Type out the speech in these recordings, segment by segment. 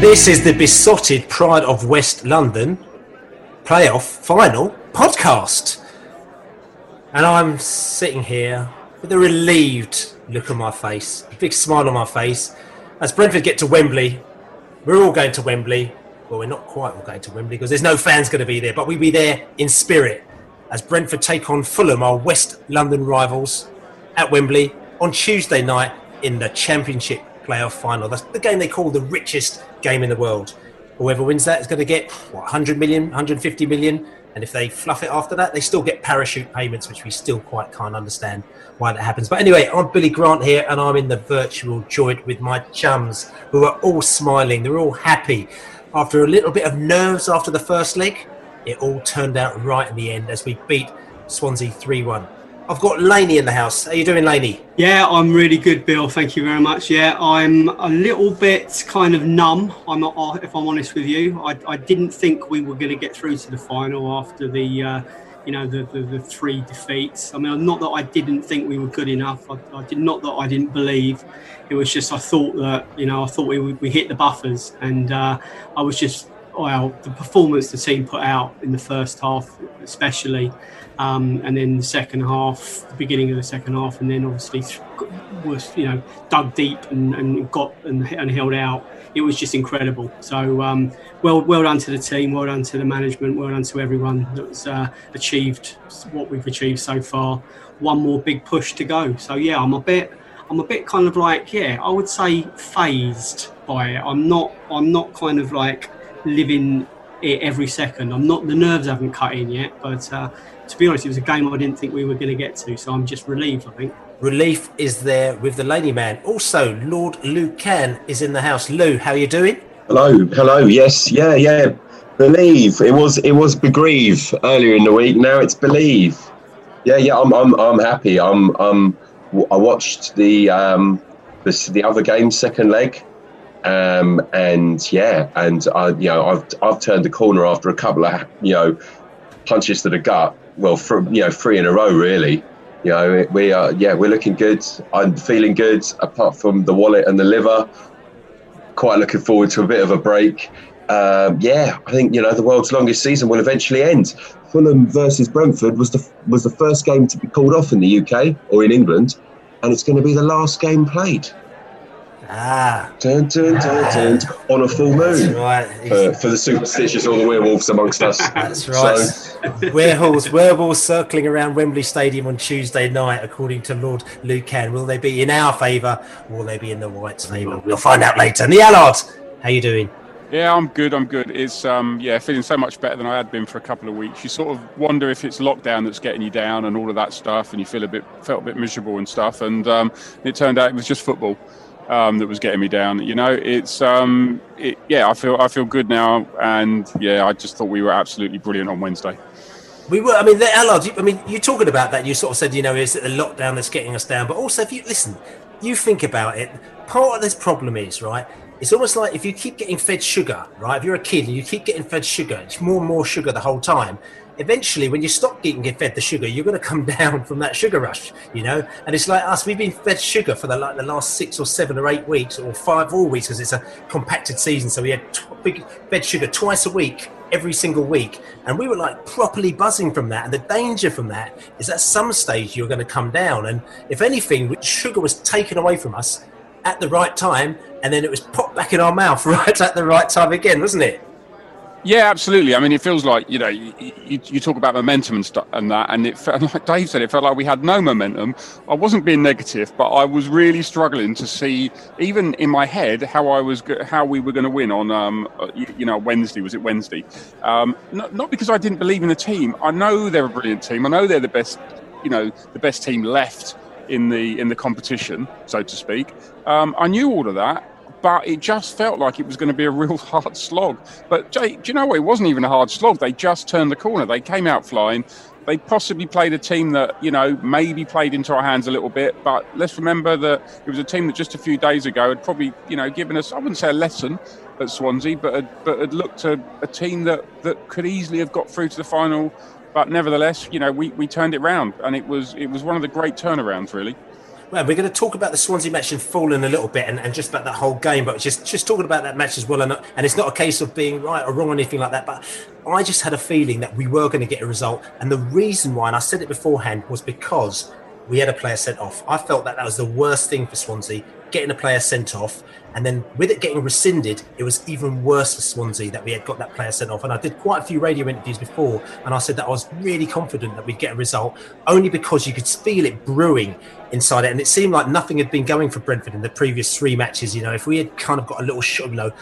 This is the Beesotted Pride of West London playoff final podcast. And I'm sitting here with a relieved look on my face, a big smile on my face. As Brentford get to Wembley, we're all going to Wembley. Well, we're not quite all going to Wembley because there's no fans going to be there, but we'll be there in spirit as Brentford take on Fulham, our West London rivals, at Wembley on Tuesday night in the Championship playoff final. That's the game they call the richest game in the world. Whoever wins that is going to get what 100 million, 150 million, and if they fluff it after that, they still get parachute payments, which we still quite can't understand why that happens. But anyway, I'm Billy Grant here, and I'm in the virtual joint with my chums, who are all smiling. They're all happy. After a little bit of nerves after the first leg, it all turned out right in the end as we beat Swansea 3 1. I've got Laney in the house. How are you doing, Laney? Yeah, I'm really good, Bill. Thank you very much. Yeah, I'm a little bit kind of numb. I'm not, uh, if I'm honest with you. I, I didn't think we were going to get through to the final after the, uh, you know, the, the, the, three defeats. I mean, not that I didn't think we were good enough. I, I, did not that I didn't believe. It was just I thought that, you know, I thought we we hit the buffers, and uh, I was just well, the performance the team put out in the first half, especially, um, and then the second half, the beginning of the second half, and then obviously was you know dug deep and, and got and, and, held out. It was just incredible. So um, well, well done to the team, well done to the management, well done to everyone that's uh, achieved what we've achieved so far. One more big push to go. So yeah, I'm a bit, I'm a bit kind of like yeah, I would say phased by it. I'm not, I'm not kind of like living it every second. I'm not the nerves haven't cut in yet, but uh, to be honest, it was a game I didn't think we were going to get to, so I'm just relieved. I think relief is there with the Laney man. Also, Lord Lou Lucan is in the house. Lou, how are you doing? Hello, hello. Yes, yeah, yeah. Believe it was it was begrieve earlier in the week. Now it's believe. Yeah, yeah. I'm I'm I'm happy. I'm um I watched the um the the other game second leg um, and yeah, and I, you know, I've I've turned the corner after a couple of you know punches to the gut. Well, from you know, three in a row, really. You know, we are yeah, we're looking good. I'm feeling good. Apart from the wallet and the liver, quite looking forward to a bit of a break. Um, yeah, I think you know the world's longest season will eventually end. Fulham versus Brentford was the was the first game to be called off in the UK or in England, and it's going to be the last game played. Ah. Dun, dun, dun, dun, on a full moon. right. For, for, the superstitious or the werewolves amongst us. That's right. So. werewolves, werewolves circling around Wembley Stadium on Tuesday night, according to Lord Lucan. Will they be in our favour or will they be in the Whites' favour? We'll find out later. Neil Allard, how you doing? Yeah, I'm good. I'm good. It's um, yeah, feeling so much better than I had been for a couple of weeks. You sort of wonder if it's lockdown that's getting you down and all of that stuff, and you feel a bit felt a bit miserable and stuff. And um, it turned out it was just football um, that was getting me down. You know, it's um, it, yeah, I feel I feel good now, and yeah, I just thought we were absolutely brilliant on Wednesday. We were. I mean, the Allard. I mean, you're talking about that. You sort of said, you know, is it the lockdown that's getting us down? But also, if you listen, you think about it. Part of this problem is right. it's almost like if you keep getting fed sugar, right? If you're a kid and you keep getting fed sugar, it's more and more sugar the whole time. Eventually, when you stop getting fed the sugar, you're going to come down from that sugar rush, you know. And it's like us; we've been fed sugar for the like the last six or seven or eight weeks or five all weeks because it's a compacted season. So we had t- fed sugar twice a week, every single week, and we were like properly buzzing from that. And the danger from that is at some stage you're going to come down, and if anything, sugar was taken away from us at the right time, and then it was popped back in our mouth right at the right time again, wasn't it? Yeah, absolutely. I mean, it feels like you know, you, you, talk about momentum and stuff and that, and it felt like Dave said, it felt like we had no momentum. I wasn't being negative, but I was really struggling to see, even in my head, how I was, how we were going to win on, um, you, you, know, Wednesday. Was it Wednesday? Um, not, not because I didn't believe in the team. I know they're a brilliant team. I know they're the best, you know, the best team left in the in the competition, so to speak. Um, I knew all of that, but it just felt like it was going to be a real hard slog. But Jay, do you know what? It wasn't even a hard slog. They just turned the corner. They came out flying. They possibly played a team that, you know, maybe played into our hands a little bit. But let's remember that it was a team that just a few days ago had probably, you know, given us, I wouldn't say a lesson at Swansea, but had, but had looked at a team that, that could easily have got through to the final. But nevertheless, you know, we, we turned it round and it was it was one of the great turnarounds, really. Well, we're going to talk about the Swansea match in full in a little bit, and, and just about that whole game. But just just talking about that match as well, and, and it's not a case of being right or wrong or anything like that. But I just had a feeling that we were going to get a result, and the reason why, and I said it beforehand, was because we had a player sent off. I felt that that was the worst thing for Swansea, getting a player sent off. And then with it getting rescinded, it was even worse for Swansea that we had got that player sent off. And I did quite a few radio interviews before, and I said that I was really confident that we'd get a result, only because you could feel it brewing inside it. And it seemed like nothing had been going for Brentford in the previous three matches. You know, if we had kind of got a little shot, know,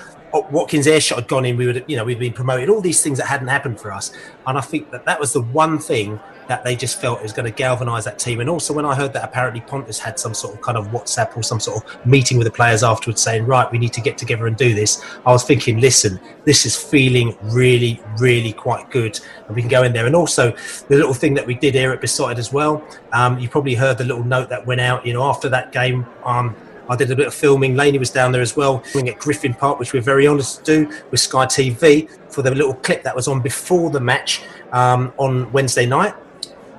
Watkins' air shot had gone in, we would, you know, we'd been promoted. All these things that hadn't happened for us, and I think that that was the one thing that they just felt was going to galvanise that team. And also, when I heard that apparently Pontus had some sort of kind of WhatsApp or some sort of meeting with the players afterwards, saying, "Right, we need to get together and do this," I was thinking, "Listen, this is feeling really, really quite good, and we can go in there." And also, the little thing that we did here at Beesotted as well. Um, you probably heard the little note that went out. You know, after that game. Um, I did a bit of filming. Laney was down there as well, doing at Griffin Park, which we're very honest to do with Sky TV for the little clip that was on before the match um, on Wednesday night.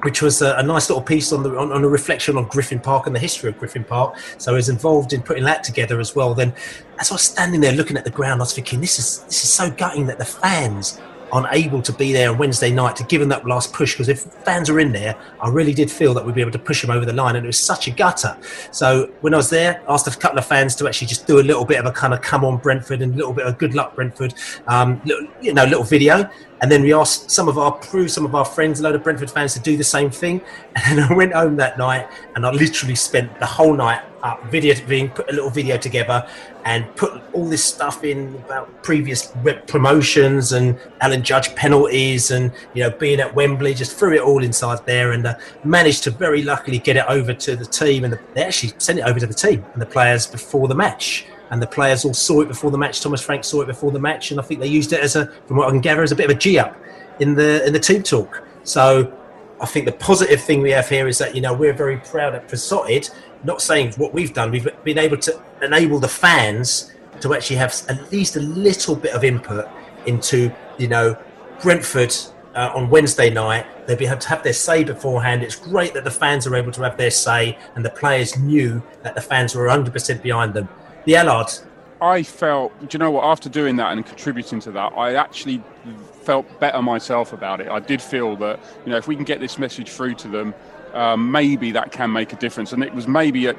Which was a, a, nice little piece on the on, on, a reflection on Griffin Park and the history of Griffin Park. So I was involved in putting that together as well. Then, as I was standing there looking at the ground, I was thinking, this is this is so gutting that the fans unable to be there on Wednesday night to give them that last push because if fans are in there, I really did feel that we'd be able to push them over the line, and it was such a gutter. So when I was there, I asked a couple of fans to actually just do a little bit of a kind of come on Brentford and a little bit of good luck Brentford, um, you know, little video. And then we asked some of our crew, some of our friends, a load of Brentford fans to do the same thing. And I went home that night and I literally spent the whole night up video being put a little video together and put all this stuff in about previous promotions and Alan Judge penalties and you know being at Wembley just threw it all inside there and uh, managed to very luckily get it over to the team and the, they actually sent it over to the team and the players before the match and the players all saw it before the match. Thomas Frank saw it before the match, and I think they used it as a, from what I can gather, as a bit of a g up in the in the team talk. So I think the positive thing we have here is that you know we're very proud at Beesotted. Not saying what we've done, we've been able to enable the fans to actually have at least a little bit of input into you know Brentford uh, on Wednesday night. They'll be able to have their say beforehand. It's great that the fans are able to have their say, and the players knew that the fans were 100% behind them the Allard. I felt, do you know what? After doing that and contributing to that, I actually felt better myself about it. I did feel that, you know, if we can get this message through to them, um, maybe that can make a difference. And it was maybe, at,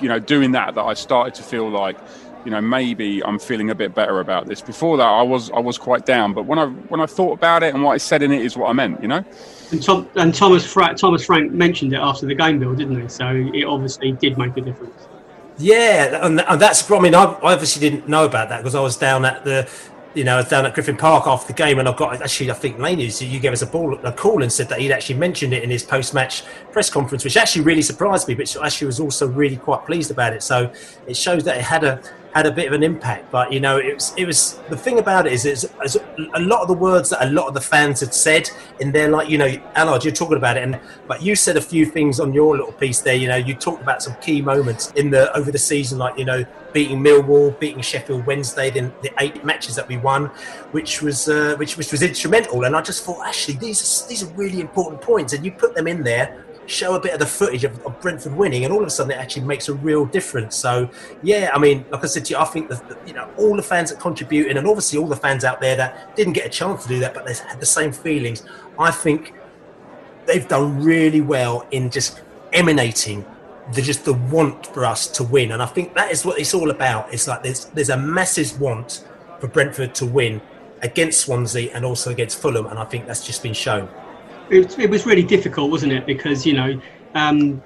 you know, doing that that I started to feel like, you know, maybe I'm feeling a bit better about this. Before that, I was I was quite down, but when I when I thought about it and what I said in it is what I meant, you know. And, Tom, and Thomas Fra- Thomas Frank mentioned it after the game, Bill, didn't he? So it obviously did make a difference. Yeah, and, and that's. I mean, I obviously didn't know about that because I was down at the, you know, down at Griffin Park after the game, and I got actually, I think Laney, you gave us a, ball, a call and said that he'd actually mentioned it in his post-match press conference, which actually really surprised me, but actually was also really quite pleased about it. So it shows that it had a had a bit of an impact. But you know, it was it was the thing about it is, it's, it's a lot of the words that a lot of the fans had said in there, like you know, Allard, you're talking about it, and but you said a few things on your little piece there. You know, you talked about some key moments in the over the season, like you know, beating Millwall, beating Sheffield Wednesday, then the eight matches that we won, which was uh, which which was instrumental. And I just thought, actually, these are, these are really important points, and you put them in there show a bit of the footage of, of, Brentford winning, and all of a sudden it actually makes a real difference. So, yeah, I mean, like I said to you, I think that you know all the fans that contributed, and obviously all the fans out there that didn't get a chance to do that, but they had the same feelings. I think they've done really well in just emanating the just the want for us to win, and I think that is what it's all about. It's like there's there's a massive want for Brentford to win against Swansea and also against Fulham, and I think that's just been shown it, it was really difficult, wasn't it? Because you know, um,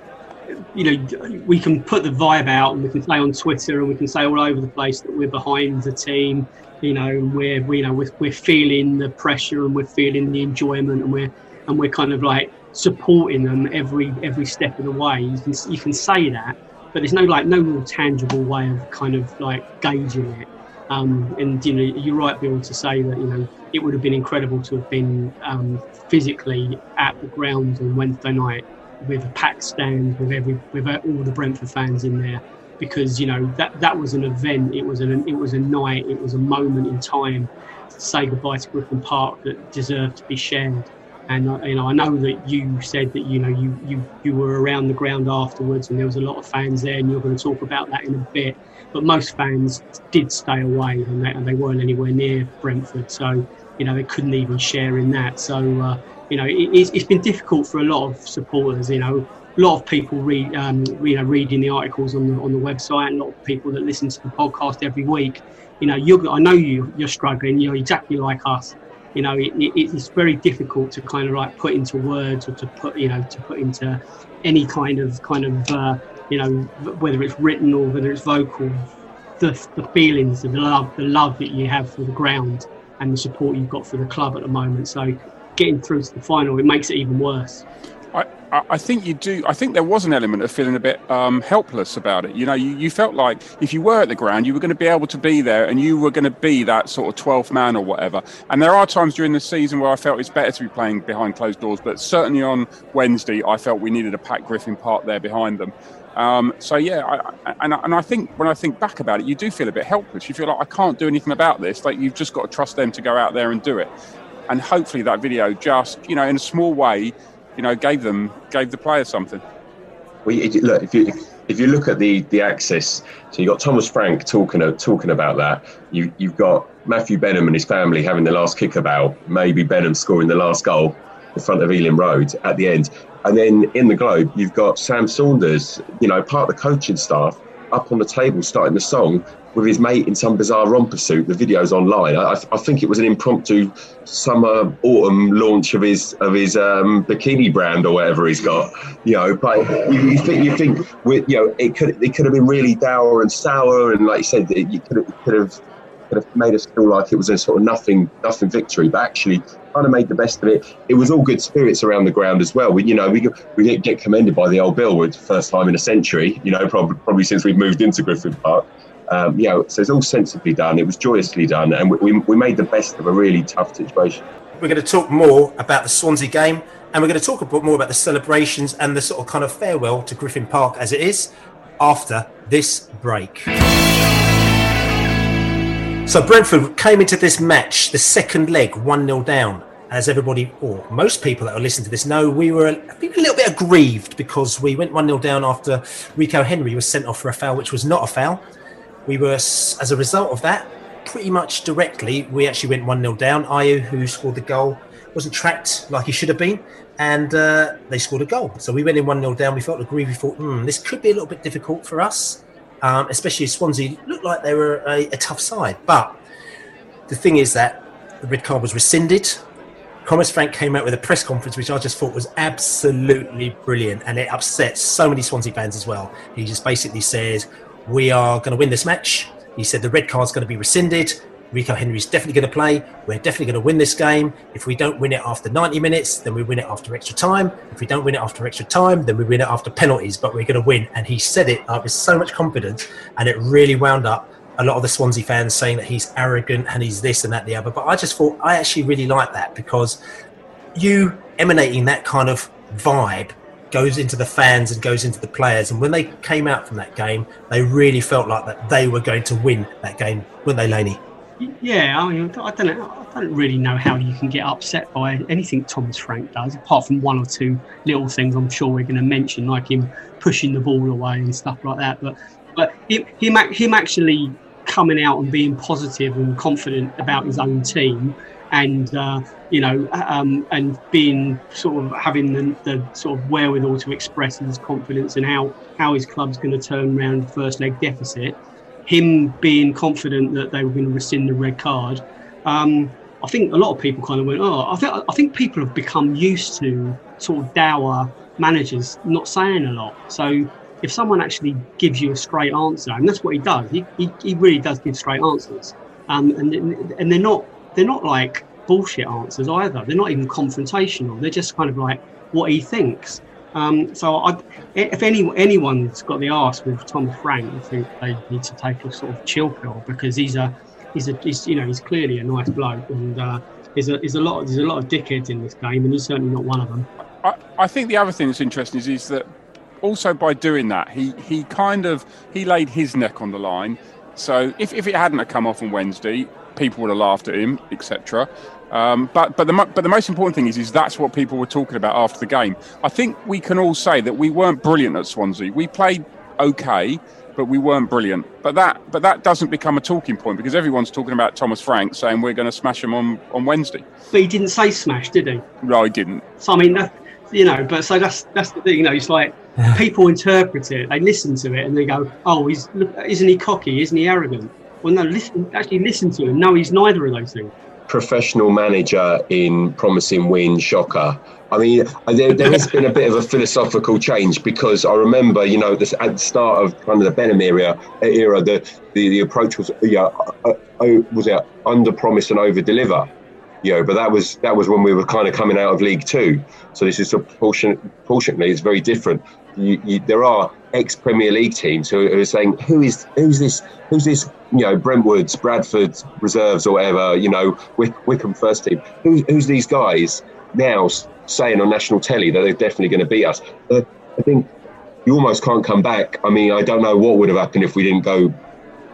you know, we can put the vibe out and we can say on Twitter and we can say all over the place that we're behind the team. You know, we're we, you know we're, we're feeling the pressure and we're feeling the enjoyment and we're and we're kind of like supporting them every every step of the way. You can you can say that, but there's no like no real tangible way of kind of like gauging it. Um, and you know, you're right, Bill, to say that you know it would have been incredible to have been um, physically at the ground on Wednesday night with a packed stand with every with all the Brentford fans in there because you know that that was an event. It was an it was a night. It was a moment in time to say goodbye to Griffin Park that deserved to be shared. And uh, you know I know that you said that you know you you you were around the ground afterwards and there was a lot of fans there and you're going to talk about that in a bit but most fans did stay away and they, and they weren't anywhere near Brentford so you know, they couldn't even share in that. So, uh, you know, it, has been difficult for a lot of supporters. You know, a lot of people read, um, you know, reading the articles on the on the website, and a lot of people that listen to the podcast every week. You know, you're, I know you you're struggling. You're exactly like us. You know, it, it, it's very difficult to kind of like put into words or to put, you know, to put into any kind of kind of, uh, you know, whether it's written or whether it's vocal, the, the feelings, the love, the love that you have for the ground and the support you've got for the club at the moment. So getting through to the final, it makes it even worse. I, I think you do. I think there was an element of feeling a bit um, helpless about it. You know, you, you felt like if you were at the ground, you were going to be able to be there and you were going to be that sort of 12th man or whatever. And there are times during the season where I felt it's better to be playing behind closed doors, but certainly on Wednesday, I felt we needed a packed Griffin Park there behind them. Um, so yeah, I, and, and I think when I think back about it, you do feel a bit helpless. You feel like I can't do anything about this. Like you've just got to trust them to go out there and do it. And hopefully that video just, you know, in a small way, you know, gave them gave the players something. Well, look if you if you look at the the axis, so you have got Thomas Frank talking talking about that. You you've got Matthew Benham and his family having the last kick about maybe Benham scoring the last goal in front of Ealing Road at the end. And then in the Globe, you've got Sam Saunders, you know, part of the coaching staff, up on the table starting the song with his mate in some bizarre romper suit. The video's online. I, I think it was an impromptu summer autumn launch of his of his um, bikini brand or whatever he's got. You know, but you, you think you think you know it could it could have been really dour and sour, and like you said, you could could have could have made us feel like it was a sort of nothing nothing victory, but actually kind of made the best of it. It was all good spirits around the ground as well. We, you know, we we didn't get commended by the old Billwood first time in a century. You know, probably probably since we've moved into Griffin Park. Um, you know, so it's all sensibly done. It was joyously done, and we, we, we made the best of a really tough situation. We're going to talk more about the Swansea game, and we're going to talk a bit more about the celebrations and the sort of kind of farewell to Griffin Park as it is after this break. So Brentford came into this match, the second leg, 1 0 down. As everybody, or most people that are listening to this know, we were a, a little bit aggrieved because we went 1 0 down after Rico Henry was sent off for a foul, which was not a foul. We were, as a result of that, pretty much directly, we actually went 1 0 down. Ayew, who scored the goal, wasn't tracked like he should have been, and uh, they scored a goal. So we went in 1 0 down. We felt aggrieved. We thought, hmm, this could be a little bit difficult for us um, especially Swansea looked like they were a, a, tough side. But the thing is that the red card was rescinded. Thomas Frank came out with a press conference, which I just thought was absolutely brilliant, and it upset so many Swansea fans as well. He just basically says, "We are going to win this match." He said the red card's going to be rescinded. Rico Henry's definitely going to play. We're definitely going to win this game. If we don't win it after 90 minutes, then we win it after extra time. If we don't win it after extra time, then we win it after penalties, but we're going to win. And he said it uh, with so much confidence, and it really wound up a lot of the Swansea fans saying that he's arrogant and he's this and that and the other. But I just thought I actually really like that because you emanating that kind of vibe goes into the fans and goes into the players. And when they came out from that game, they really felt like that they were going to win that game, weren't they, Laney? Yeah, I mean, I don't know. I don't really know how you can get upset by anything Thomas Frank does, apart from one or two little things I'm sure we're going to mention, like him pushing the ball away and stuff like that. But but him him, him actually coming out and being positive and confident about his own team and uh, you know um, and being sort of having the, the, sort of wherewithal to express his confidence and how how his club's going to turn around the first leg deficit him being confident that they were going to rescind the red card um, I think a lot of people kind of went oh I think I think people have become used to sort of dour managers not saying a lot so if someone actually gives you a straight answer and that's what he does he, he, he really does give straight answers um, and and they're not they're not like bullshit answers either. They're not even confrontational. They're just kind of like what he thinks. Um, so I, if any, anyone's got the arse with Tom Frank, I think they need to take a sort of chill pill because he's a, he's a, he's, you know, he's clearly a nice bloke and uh, there's a, there's a lot, there's a lot of dickheads in this game and he's certainly not one of them. I, I think the other thing that's interesting is, is that also by doing that, he, he kind of, he laid his neck on the line. So if, if it hadn't have come off on Wednesday, people would have laughed at him, etc. Um, but but the but the most important thing is is that's what people were talking about after the game. I think we can all say that we weren't brilliant at Swansea. We played okay, but we weren't brilliant. But that but that doesn't become a talking point because everyone's talking about Thomas Frank saying we're going to smash him on on Wednesday. But he didn't say smash, did he? No, he didn't. So I mean, that, you know, but so that's that's the thing. You know, it's like people interpret it, they listen to it, and they go, "Oh, he's isn't he cocky? Isn't he arrogant?" Well, no, listen, actually listen to him. No, he's neither of those things. Professional manager in promising win, shocker. I mean, there, there has been a bit of a philosophical change because I remember, you know, this, at the start of kind of the Benham era, era the, the, the approach was, yeah, uh, uh, was it under promise and over deliver? You know, but that was that was when we were kind of coming out of League Two. So this is proportionately, it's very different. You, you, there are ex Premier League teams who, are saying, "Who is who's this? Who's this? You know, Brentwood's, Bradford's reserves or whatever. You know, Wick, Wycombe first team. Who, who's these guys now saying on national telly that they're definitely going to beat us? I think you almost can't come back. I mean, I don't know what would have happened if we didn't go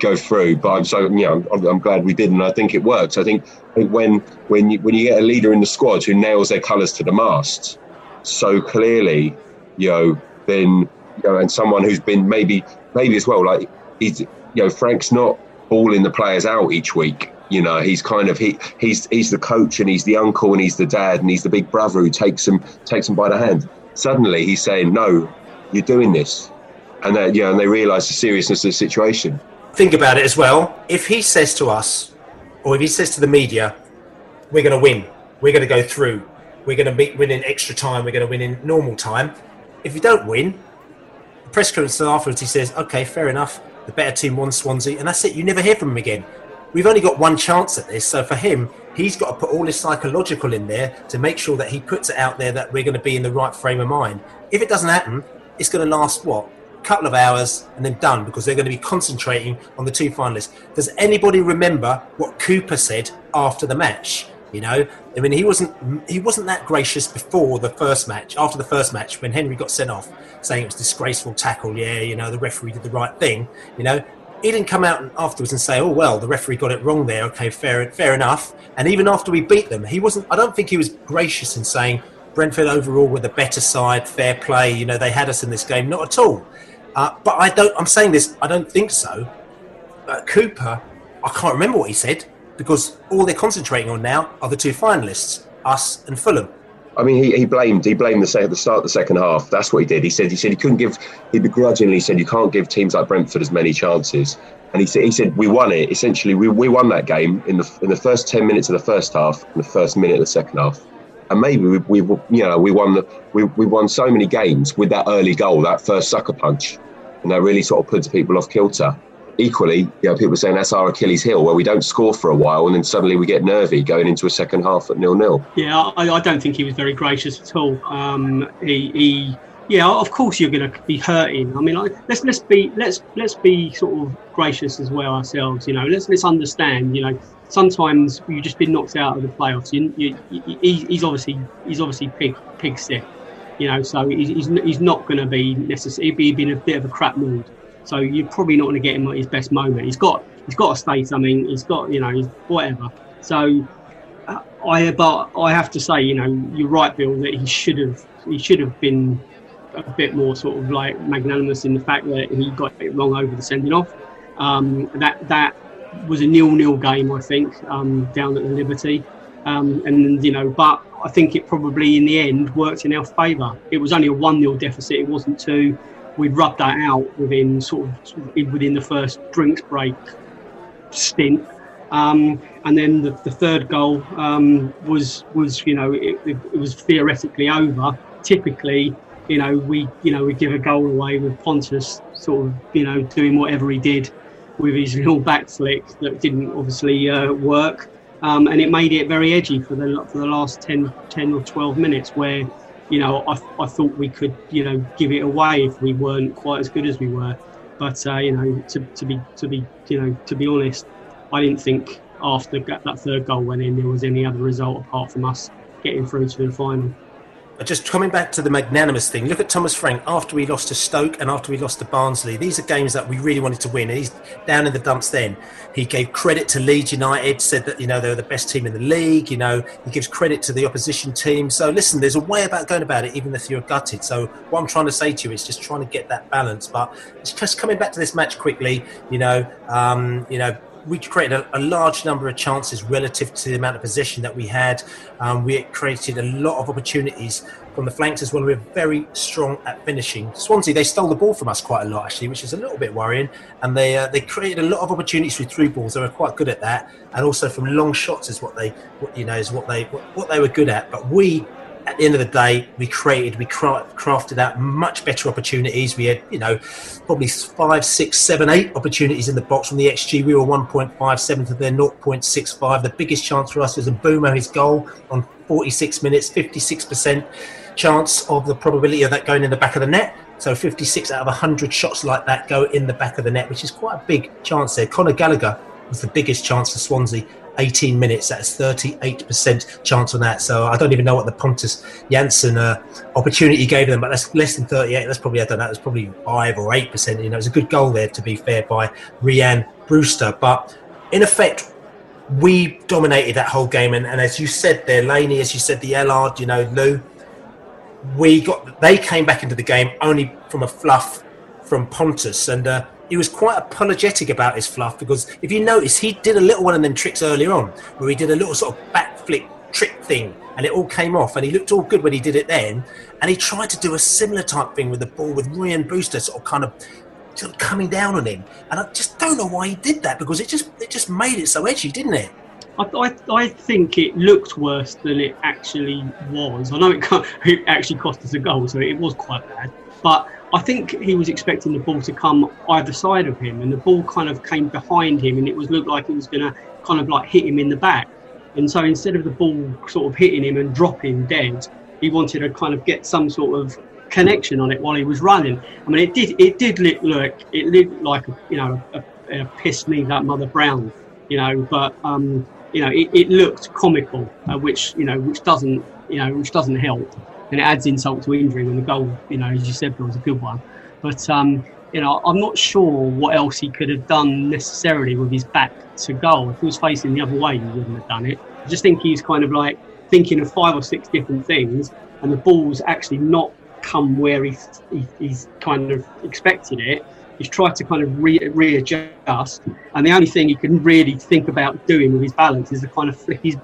go through. But I'm so you know I'm, I'm, glad we did, and I think it works. I think, I think when when you when you get a leader in the squad who nails their colours to the mast so clearly, you know, then you know, and someone who's been maybe maybe as well like he's you know Frank's not balling the players out each week. You know, he's kind of he he's he's the coach and he's the uncle and he's the dad and he's the big brother who takes them takes them by the hand. Suddenly, he's saying, "No, you're doing this," and that and they realise the seriousness of the situation think about it as well. If he says to us, or if he says to the media, we're going to win, we're going to go through, we're going to win in extra time, we're going to win in normal time. If you don't win, the press conference afterwards, he says, okay, fair enough, the better team won Swansea, and that's it. You never hear from him again. We've only got one chance at this, so for him, he's got to put all his psychological in there to make sure that he puts it out there that we're going to be in the right frame of mind. If it doesn't happen, it's going to last what couple of hours and then done because they're going to be concentrating on the two finalists. Does anybody remember what Cooper said after the match? You know, I mean, he wasn't he wasn't that gracious before the first match. After the first match, when Henry got sent off, saying it was disgraceful tackle. Yeah, you know, the referee did the right thing. You know, he didn't come out afterwards and say, "Oh well, the referee got it wrong there." Okay, fair, fair enough. And even after we beat them, he wasn't. I don't think he was gracious in saying Brentford overall were the better side, fair play. You know, they had us in this game. Not at all. Uh, but I don't. I'm saying this. I don't think so. Uh, Cooper, I can't remember what he said because all they're concentrating on now are the two finalists, us and Fulham. I mean, he, he blamed he blamed the, the start of the second half. That's what he did. He said he said he couldn't give. He begrudgingly said you can't give teams like Brentford as many chances. And he said he said we won it. Essentially, we, we won that game in the in the first ten minutes of the first half and the first minute of the second half and maybe we, we you know we won the, we, we won so many games with that early goal, that first sucker punch, and that really sort of puts people off kilter. Equally, you know, people are saying that's our Achilles heel, where we don't score for a while and then suddenly we get nervy going into a second half at nil nil. Yeah, I, I, don't think he was very gracious at all. Um, he, he yeah, of course you're going to be hurting. I mean, let's let's be let's let's be sort of gracious as well ourselves. You know, let's let's understand. You know, sometimes you've just been knocked out of the playoffs. You, you, you, he's obviously he's obviously pig pig sick. You know, so he's he's, not going to be necessarily. Be in a bit of a crap mood. So you're probably not going to get him at his best moment. He's got he's got to stay something. He's got you know whatever. So uh, I but I have to say you know you're right, Bill, that he should have he should have been a bit more sort of like magnanimous in the fact that he got it wrong over the sending off. Um, that that was a nil-nil game, I think, um, down at the Liberty, um, and you know, but I think it probably in the end worked in our favour. It was only a one-nil deficit; it wasn't two. We rubbed that out within sort of within the first drinks break stint. Um, and then the, the third goal um, was was you know it, it, was theoretically over. Typically, you know, we you know we give a goal away with Pontus sort of you know doing whatever he did with his little back flick that didn't obviously uh, work, um, and it made it very edgy for the for the last 10, 10 or twelve minutes where you know I, I thought we could you know give it away if we weren't quite as good as we were, but uh, you know to, to be to be you know to be honest, I didn't think after that third goal went in there was any other result apart from us getting through to the final just coming back to the magnanimous thing, look at Thomas Frank after we lost to Stoke and after we lost to Barnsley. These are games that we really wanted to win, and he's down in the dumps. Then he gave credit to Leeds United, said that you know they were the best team in the league. You know he gives credit to the opposition team. So listen, there's a way about going about it, even if you're gutted. So what I'm trying to say to you is just trying to get that balance. But just coming back to this match quickly, you know, um, you know we created a, a, large number of chances relative to the amount of possession that we had. Um, we created a lot of opportunities from the flanks as well. We were very strong at finishing. Swansea, they stole the ball from us quite a lot actually, which is a little bit worrying. And they uh, they created a lot of opportunities with through balls. They were quite good at that, and also from long shots is what they what, you know is what they what, what they were good at. But we at the end of the day, we created, we crafted out much better opportunities. We had, you know, probably five, six, seven, eight opportunities in the box from the XG. We were 1.57 to their 0.65. The biggest chance for us was Mbeumo, his goal on 46 minutes, 56% chance of the probability of that going in the back of the net. So 56 out of 100 shots like that go in the back of the net, which is quite a big chance there. Conor Gallagher was the biggest chance for Swansea 18 minutes. That's 38% chance on that. So I don't even know what the Pontus Jansson uh, opportunity gave them, but that's less than 38. That's probably, I don't know, that's probably 5 or 8%. You know, it's a good goal there, to be fair, by Rhian Brewster. But in effect, we dominated that whole game. And, and as you said there, Laney, as you said, the Allard, you know, Lou, we got, they came back into the game only from a fluff from Pontus. And, uh, he was quite apologetic about his fluff because if you notice, he did a little one of them tricks earlier on where he did a little sort of back flick trick thing and it all came off and he looked all good when he did it then. And he tried to do a similar type thing with the ball with Rhian Brewster sort of kind of of coming down on him. And I just don't know why he did that because it just it just made it so edgy, didn't it? I, I, I, think it looked worse than it actually was. I know it, it actually cost us a goal, so it was quite bad. But I think he was expecting the ball to come either side of him, and the ball kind of came behind him, and it was looked like it was going to kind of like hit him in the back. And so instead of the ball sort of hitting him and dropping dead, he wanted to kind of get some sort of connection on it while he was running. I mean, it did it did look, it looked like you know a, a piss me that mother brown, you know, but um, you know it, it looked comical, uh, which you know which doesn't you know which doesn't help and it adds insult to injury when the goal, you know, as you said, was a good one. But um, you know, I'm not sure what else he could have done necessarily with his back to goal. If he was facing the other way, he wouldn't have done it. I just think he's kind of like thinking of five or six different things, and the ball's actually not come where he's, he, he's kind of expected it. He's tried to kind of re- readjust, and the only thing he can really think about doing with his balance is to kind of flick his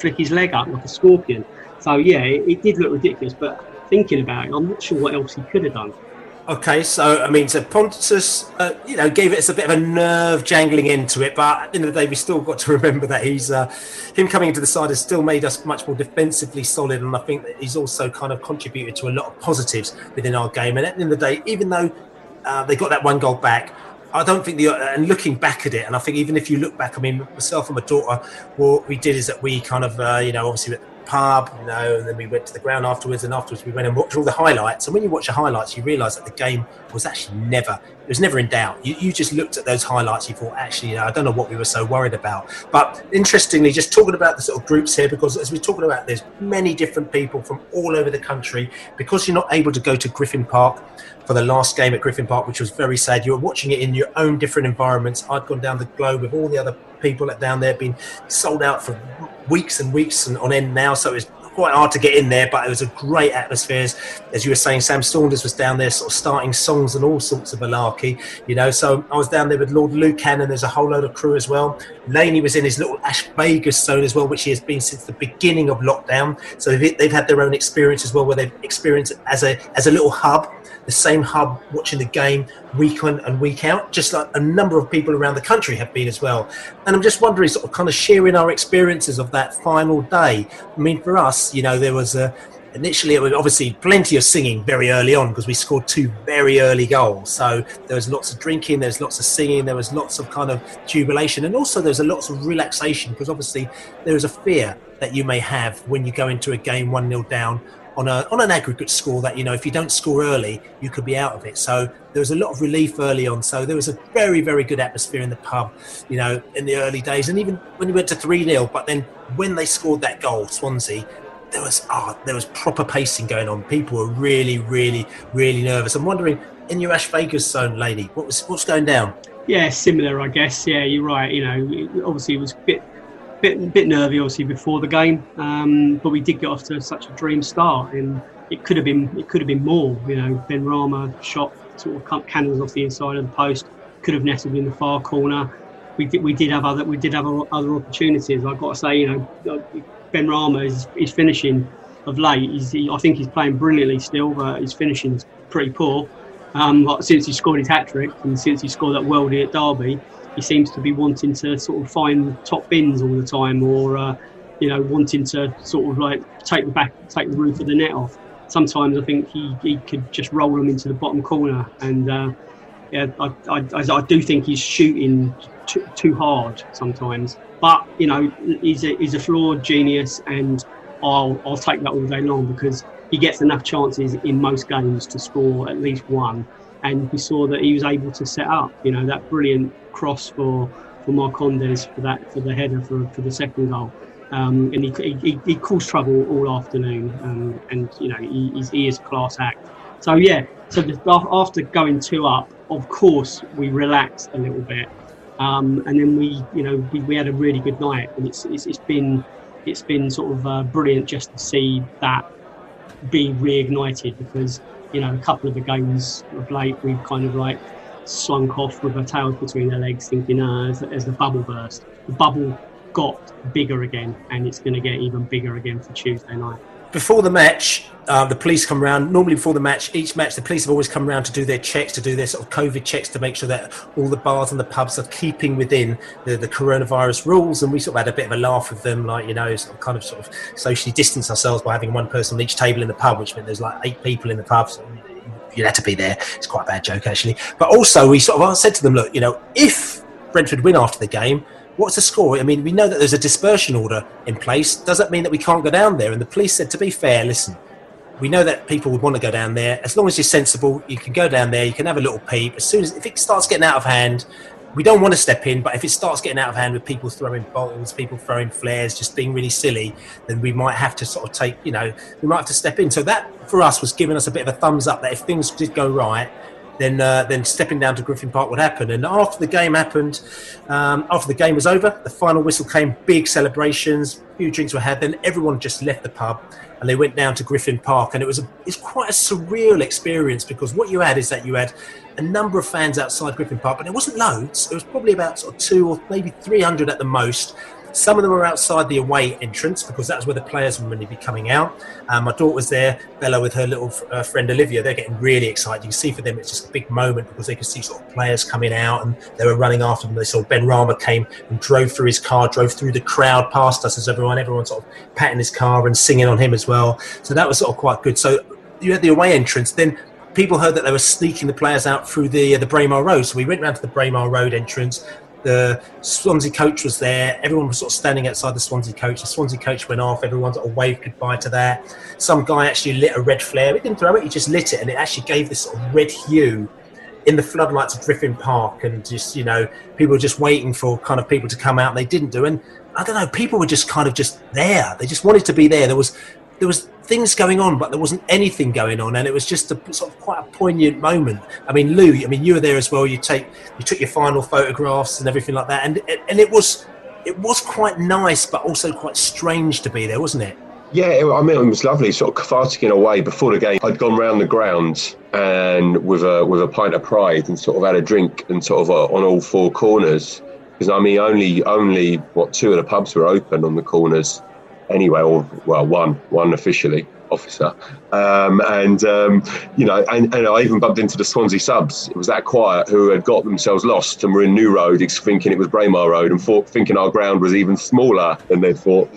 flick his leg up like a scorpion. So yeah, it, it, did look ridiculous. But thinking about it, I'm not sure what else he could have done. Okay, so I mean, so Pontus, uh, you know, gave us a bit of a nerve jangling into it, but at the end of the day, we still got to remember that he's uh, him coming into the side has still made us much more defensively solid, and I think that he's also kind of contributed to a lot of positives within our game. And at the end of the day, even though uh, they got that one goal back, I don't think the and looking back at it, and I think even if you look back, I mean, myself and my daughter, what we did is that we kind of, uh, you know, obviously pub, you know, and then we went to the ground afterwards, and afterwards we went and watched all the highlights. And when you watch the highlights, you realise that the game was actually never, it was never in doubt. You, you just looked at those highlights, you thought, actually, you know, I don't know what we were so worried about. But interestingly, just talking about the sort of groups here, because as we're talking about, there's many different people from all over the country. Because you're not able to go to Griffin Park, for the last game at Griffin Park, which was very sad. You were watching it in your own different environments. I'd gone down the globe with all the other people down there, been sold out for weeks and weeks and on end now. So it's quite hard to get in there, but it was a great atmosphere. As you were saying, Sam Saunders was down there sort of starting songs and all sorts of malarkey, you know. So I was down there with Lord Lucan, and there's a whole load of crew as well. Laney was in his little Ash Vegas zone as well, which he has been since the beginning of lockdown. So they've, they've had their own experience as well, where they've experienced it as a as a little hub the same hub watching the game week on and week out, just like a number of people around the country have been as well. And I'm just wondering, sort of kind of sharing our experiences of that final day. I mean, for us, you know, there was a initially it was obviously plenty of singing very early on because we scored two very early goals so there was lots of drinking there was lots of singing there was lots of kind of jubilation and also there was a lots of relaxation because obviously there is a fear that you may have when you go into a game 1-0 down on a on an aggregate score that you know if you don't score early you could be out of it. So there was a lot of relief early on. So there was a very very good atmosphere in the pub you know in the early days. And even when we went to 3-0 but then when they scored that goal Swansea there was oh, there was proper pacing going on. People were really really really nervous. I'm wondering in your Ash Vegas zone Laney what was what's going down? Yeah similar I guess. Yeah you're right. You know obviously it was a bit bit bit nervy obviously before the game, um, but we did get off to such a dream start, and it could have been it could have been more. You know, Benrahma shot sort of cannons off the inside of the post, could have nestled in the far corner. We did we did have other we did have other opportunities. I've got to say, you know, Benrahma is, is finishing of late. He's, he, I think he's playing brilliantly still, but his finishing is pretty poor. Um, since he scored his hat trick and since he scored that worldie at Derby, he seems to be wanting to sort of find top bins all the time, or uh, you know, wanting to sort of like take the back, take the roof of the net off. Sometimes I think he, he could just roll them into the bottom corner, and uh, yeah, I, I, I, do think he's shooting too, too hard sometimes. But you know, he's a, he's a flawed genius, and I'll I'll take that all day long because he gets enough chances in most games to score at least one and we saw that he was able to set up, you know, that brilliant cross for for Marcondes for that for the header for, for the second goal. Um, and he, he, he, caused trouble all afternoon, um, and you know he, he is a class act. So yeah, so the, after going two up, of course we relaxed a little bit, um, and then we you know we, we, had a really good night, and it's it's, it's been it's been sort of uh, brilliant just to see that be reignited because you know, a couple of the games of late, we've kind of like slunk off with our tails between our legs, thinking, ah, as, as the bubble burst. The bubble got bigger again, and it's going to get even bigger again for Tuesday night before the match, uh, the police come around. Normally, before the match, each match, the police have always come around to do their checks, to do their sort of COVID checks, to make sure that all the bars and the pubs are keeping within the, the coronavirus rules. And we sort of had a bit of a laugh with them, like you know, sort of kind of sort of socially distance ourselves by having one person on each table in the pub, which meant there's like eight people in the pub. So you had to be there. It's quite a bad joke actually. But also, we sort of said to them, look, you know, if Brentford win after the game what's the score? I mean, we know that there's a dispersion order in place. Does that mean that we can't go down there? And the police said, to be fair, listen, we know that people would want to go down there. As long as you're sensible, you can go down there. You can have a little peep. As soon as if it starts getting out of hand, we don't want to step in. But if it starts getting out of hand with people throwing bottles, people throwing flares, just being really silly, then we might have to sort of take, you know, we might have to step in. So that for us was giving us a bit of a thumbs up that if things did go right, then uh, then stepping down to Griffin Park would happen. And after the game happened, um, after the game was over, the final whistle came, big celebrations, few drinks were had. Then everyone just left the pub and they went down to Griffin Park, and it was a, it's quite a surreal experience because what you had is that you had a number of fans outside Griffin Park, but it wasn't loads. It was probably about sort of two or maybe three hundred at the most some of them were outside the away entrance because that's where the players were going to be coming out. Um, my daughter was there, Bella with her little uh, friend Olivia. They're getting really excited. You can see for them it's just a big moment because they could see sort of players coming out and they were running after them. They saw Benrahma came and drove through his car, drove through the crowd past us as everyone, everyone sort of patting his car and singing on him as well. So that was sort of quite good. So you had the away entrance. Then people heard that they were sneaking the players out through the uh, the Braemar Road. So we went round to the Braemar Road entrance the Swansea coach was there. Everyone was sort of standing outside the Swansea coach. The Swansea coach went off. Everyone sort of waved goodbye to that. Some guy actually lit a red flare. He didn't throw it. He just lit it, and it actually gave this sort of red hue in the floodlights of Griffin Park. And just you know, people were just waiting for kind of people to come out. and They didn't do, and I don't know. People were just kind of just there. They just wanted to be there. There was there was things going on, but there wasn't anything going on, and it was just a sort of quite a poignant moment. I mean, Lou, I mean, you were there as well. You take you took your final photographs and everything like that, and and it was it was quite nice, but also quite strange to be there, wasn't it? Yeah, I mean, it was lovely, sort of cathartic in a way. Before the game, I'd gone round the ground and with a with a pint of pride and sort of had a drink and sort of uh, on all four corners. Because I mean, only only what two of the pubs were open on the corners, anyway, or well, one one officially officer, um, and um, you know, and, and, I even bumped into the Swansea subs. It was that quiet who had got themselves lost and were in New Road, thinking it was Braemar Road, and thought, thinking our ground was even smaller than they thought.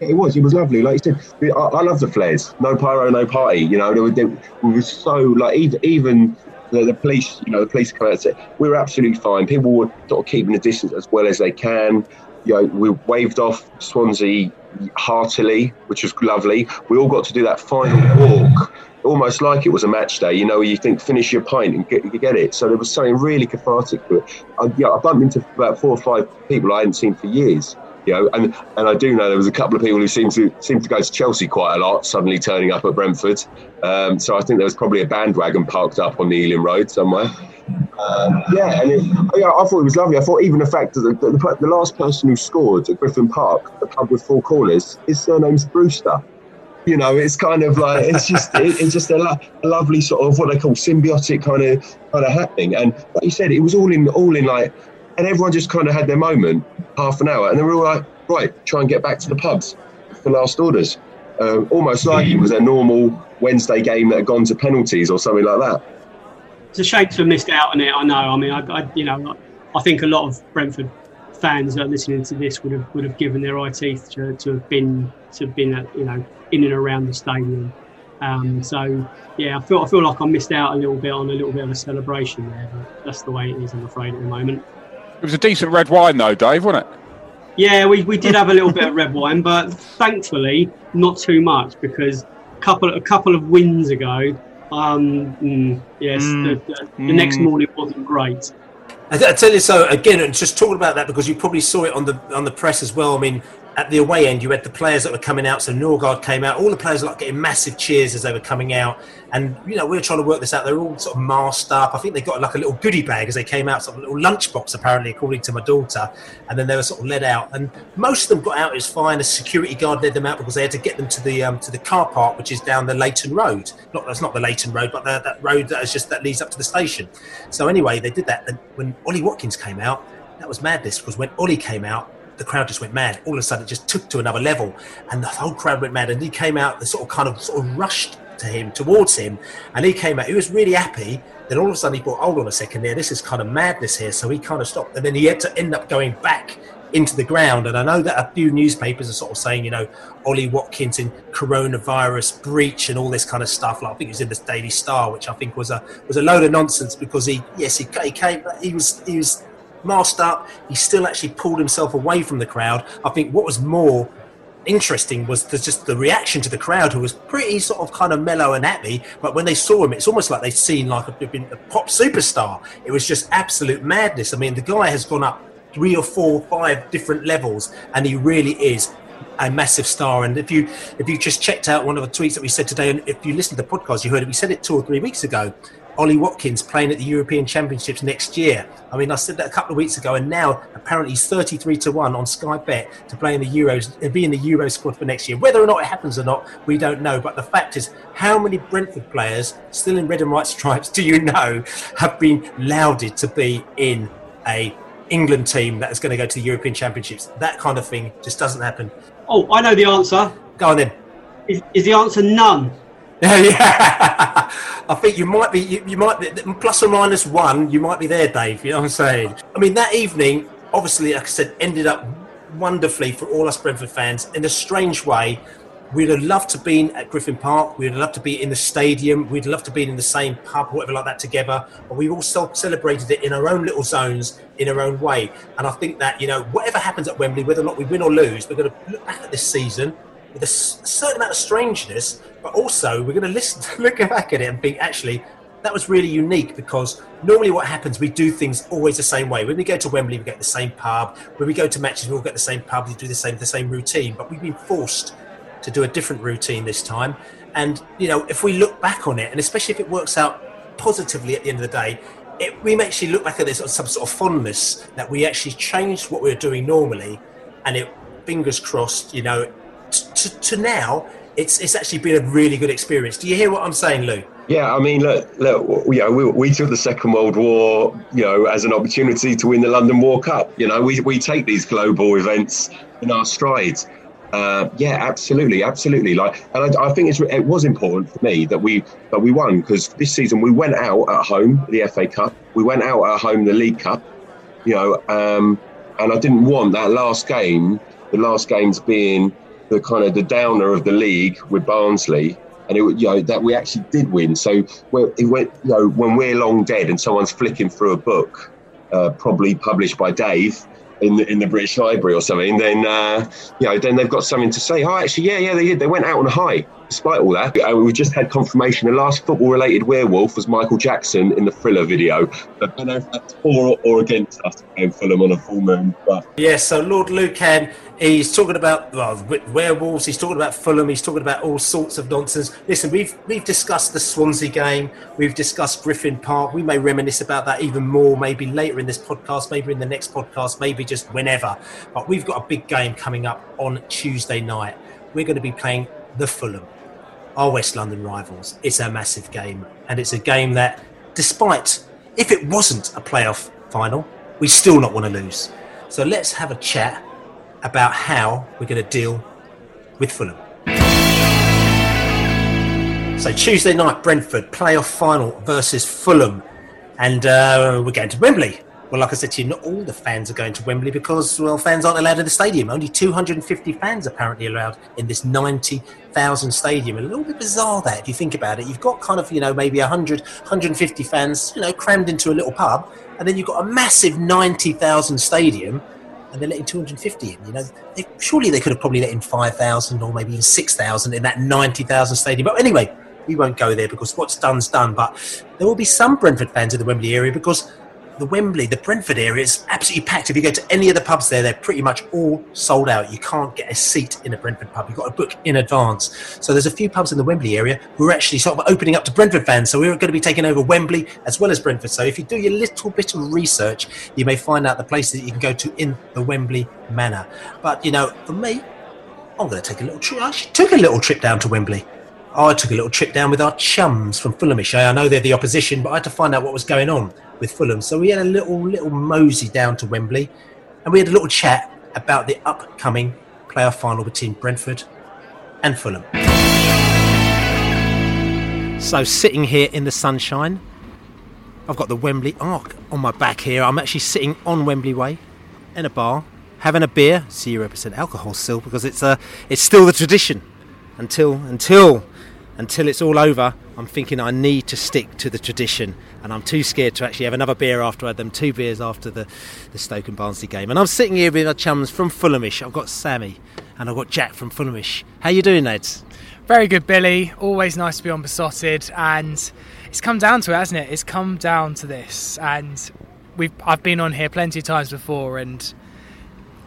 It was. It was lovely. Like you said, I, I love the flares. No pyro, no party. You know, we were so like even even the, the, police. You know, the police come out and say we were absolutely fine. People were sort of keeping a distance as well as they can. You know, we waved off Swansea heartily, which was lovely. We all got to do that final walk, almost like it was a match day. You know, you think finish your pint and get, get it. So there was something really cathartic it. I, I bumped into about four or five people I hadn't seen for years. You know, and, and I do know there was a couple of people who seemed to seemed to go to Chelsea quite a lot, suddenly turning up at Brentford. Um, so I think there was probably a bandwagon parked up on the Ealing Road somewhere. Yeah, and it, yeah, I thought it was lovely. I thought even the fact that the, the, the, last person who scored at Griffin Park, the pub with four corners, his surname's Brewster. You know, it's kind of like it's just it, it's just a, lo- a, lovely sort of what they call symbiotic kind of kind of happening. And like you said, it was all in all in like, and everyone just kind of had their moment, half an hour, and they were all like, right, try and get back to the pubs for last orders. Um, almost like it was a normal Wednesday game that had gone to penalties or something like that it's a shame to have missed out on it. I know. I mean, I, I, you know, I think a lot of Brentford fans that are listening to this would have would have given their eye teeth to, to have been to have been at, you know in and around the stadium. Um, so yeah, I feel I feel like I missed out a little bit on a little bit of a celebration there, but that's the way it is. I'm afraid at the moment. It was a decent red wine though, Dave, wasn't it? Yeah, we, we did have a little bit of red wine, but thankfully not too much because a couple a couple of wins ago um, mm, yes, mm. the, the, the mm. next morning wasn't great. I, tell you so again, and just talking about that because you probably saw it on the on the press as well. I mean, at the away end, you had the players that were coming out. So Norgaard came out. All the players were like getting massive cheers as they were coming out. And you know, we were trying to work this out. They were all sort of masked up. I think they got like a little goodie bag as they came out, sort of a little lunchbox, apparently, according to my daughter. And then they were sort of led out. And most of them got out. Was fine. A security guard led them out because they had to get them to the um, to the car park, which is down the Leighton Road. Not that's not the Leighton Road, but the, that road that is just that leads up to the station. So anyway, they did that. And when Ollie Watkins came out, that was madness because when Ollie came out, the crowd just went mad. All of a sudden, it just took to another level, and the whole crowd went mad. And he came out, the sort of kind of sort of rushed to him, towards him, and he came out. He was really happy. Then all of a sudden, he thought, "Hold on a second, there. This is kind of madness here." So he kind of stopped, and then he had to end up going back into the ground. And I know that a few newspapers are sort of saying, you know, Ollie Watkins in coronavirus breach and all this kind of stuff. Like I think it was in the Daily Star, which I think was a was a load of nonsense because he, yes, he, he came, he was he was masked up. He still actually pulled himself away from the crowd. I think what was more interesting was the, just the reaction to the crowd, who was pretty sort of kind of mellow and happy. But when they saw him, it's almost like they'd seen like a, a pop superstar. It was just absolute madness. I mean, the guy has gone up three or four, five different levels, and he really is a massive star. And if you if you just checked out one of the tweets that we said today, and if you listened to the podcast, you heard it. We said it two or three weeks ago. Ollie Watkins playing at the European Championships next year. I mean, I said that a couple of weeks ago, and now apparently he's 33 to 1 on Sky Bet to play in the Euros and be in the Euro squad for next year. Whether or not it happens or not, we don't know. But the fact is, how many Brentford players, still in red and white stripes, do you know have been lauded to be in a England team that is going to go to the European Championships? That kind of thing just doesn't happen. Oh, I know the answer. Go on then. Is, is the answer none? yeah, I think you might be. You, you, might be plus or minus one. You might be there, Dave. You know what I'm saying? I mean, that evening, obviously, like I said, ended up wonderfully for all us Brentford fans. In a strange way, We'd have loved to been at Griffin Park. We'd love to be in the stadium. We'd love to be in the same pub, whatever like that together. But we've all celebrated it in our own little zones, in our own way. And I think that, you know, whatever happens at Wembley, whether or not we win or lose, we're going to look back at this season with a certain amount of strangeness, but also we're going to listen, look back at it and think, actually, that was really unique because normally what happens, we do things always the same way. When we go to Wembley, we get the same pub. When we go to matches, we all get the same pub. We do the same the same routine. But we've been forced to do a different routine this time. And you know, if we look back on it, and especially if it works out positively at the end of the day, it, we may actually look back at this with some sort of fondness that we actually changed what we were doing normally, and it fingers crossed, you know, to now it's it's actually been a really good experience. Do you hear what I'm saying, Lou? Yeah, I mean, look, look, you know, we, we took the Second World War, you know, as an opportunity to win the London War Cup. You know, we, we take these global events in our strides. Uh, yeah, absolutely, absolutely. Like, and I, I, think it was important for me that we that we won because this season we went out at home the FA Cup, we went out at home the League Cup, you know, um, and I didn't want that last game, the last games being the kind of the downer of the league with Barnsley, and it you know that we actually did win. So it went, you know, when we're long dead and someone's flicking through a book, uh, probably published by Dave in the, in the British Library or something, then uh, you know, then they've got something to say. Oh, actually, yeah, yeah, they did. They went out on a high despite all that. Uh, we just had confirmation the last football-related werewolf was Michael Jackson in the Thriller video. I don't know if that's for or against us playing Fulham on a full moon, but yes. Yeah, so Lord Lucan, he's talking about well, werewolves. He's talking about Fulham. He's talking about all sorts of nonsense. Listen, we've we've discussed the Swansea game. We've discussed Griffin Park. We may reminisce about that even more, maybe later in this podcast, maybe in the next podcast, maybe just whenever. But we've got a big game coming up on Tuesday night. We're going to be playing the Fulham, our West London rivals. It's a massive game, and it's a game that, despite if it wasn't a playoff final, we still not want to lose. So let's have a chat about how we're going to deal with Fulham. So Tuesday night, Brentford playoff final versus Fulham, and uh, we're going to Wembley. Well, like I said to you, not all the fans are going to Wembley because, well, fans aren't allowed in the stadium. Only 250 fans apparently allowed in this 90,000 stadium. A little bit bizarre that, if you think about it. You've got kind of, you know, maybe 100, 150 fans, you know, crammed into a little pub, and then you've got a massive 90,000 stadium, and they're letting 250 in. You know, they, surely they could have probably let in 5,000 or maybe even 6,000 in that 90,000 stadium. But anyway, we won't go there because what's done's done. But there will be some Brentford fans in the Wembley area because the Wembley, the Brentford area is absolutely packed. If you go to any of the pubs there, they're pretty much all sold out. You can't get a seat in a Brentford pub. You've got to book in advance. So there's a few pubs in the Wembley area who are actually sort of opening up to Brentford fans. So we're going to be taking over Wembley as well as Brentford. So if you do your little bit of research, you may find out the places that you can go to in the Wembley manor. But, you know, for me, I'm going to take a little trip. I actually took a little trip down to Wembley. I took a little trip down with our chums from Fulhamish. I know they're the opposition, but I had to find out what was going on with Fulham. So we had a little little mosey down to Wembley, and we had a little chat about the upcoming playoff final between Brentford and Fulham. So sitting here in the sunshine, I've got the Wembley Arc on my back here. I'm actually sitting on Wembley Way in a bar, having a beer, zero percent alcohol still, because it's uh, it's still the tradition until until until it's all over, I'm thinking I need to stick to the tradition, and I'm too scared to actually have another beer after I had them two beers after the, the Stoke and Barnsley game. And I'm sitting here with my chums from Fulhamish. I've got Sammy and I've got Jack from Fulhamish. How you doing, lads? Very good, Billy. Always nice to be on Beesotted, and it's come down to it, hasn't it? It's come down to this, and we've I've been on here plenty of times before, and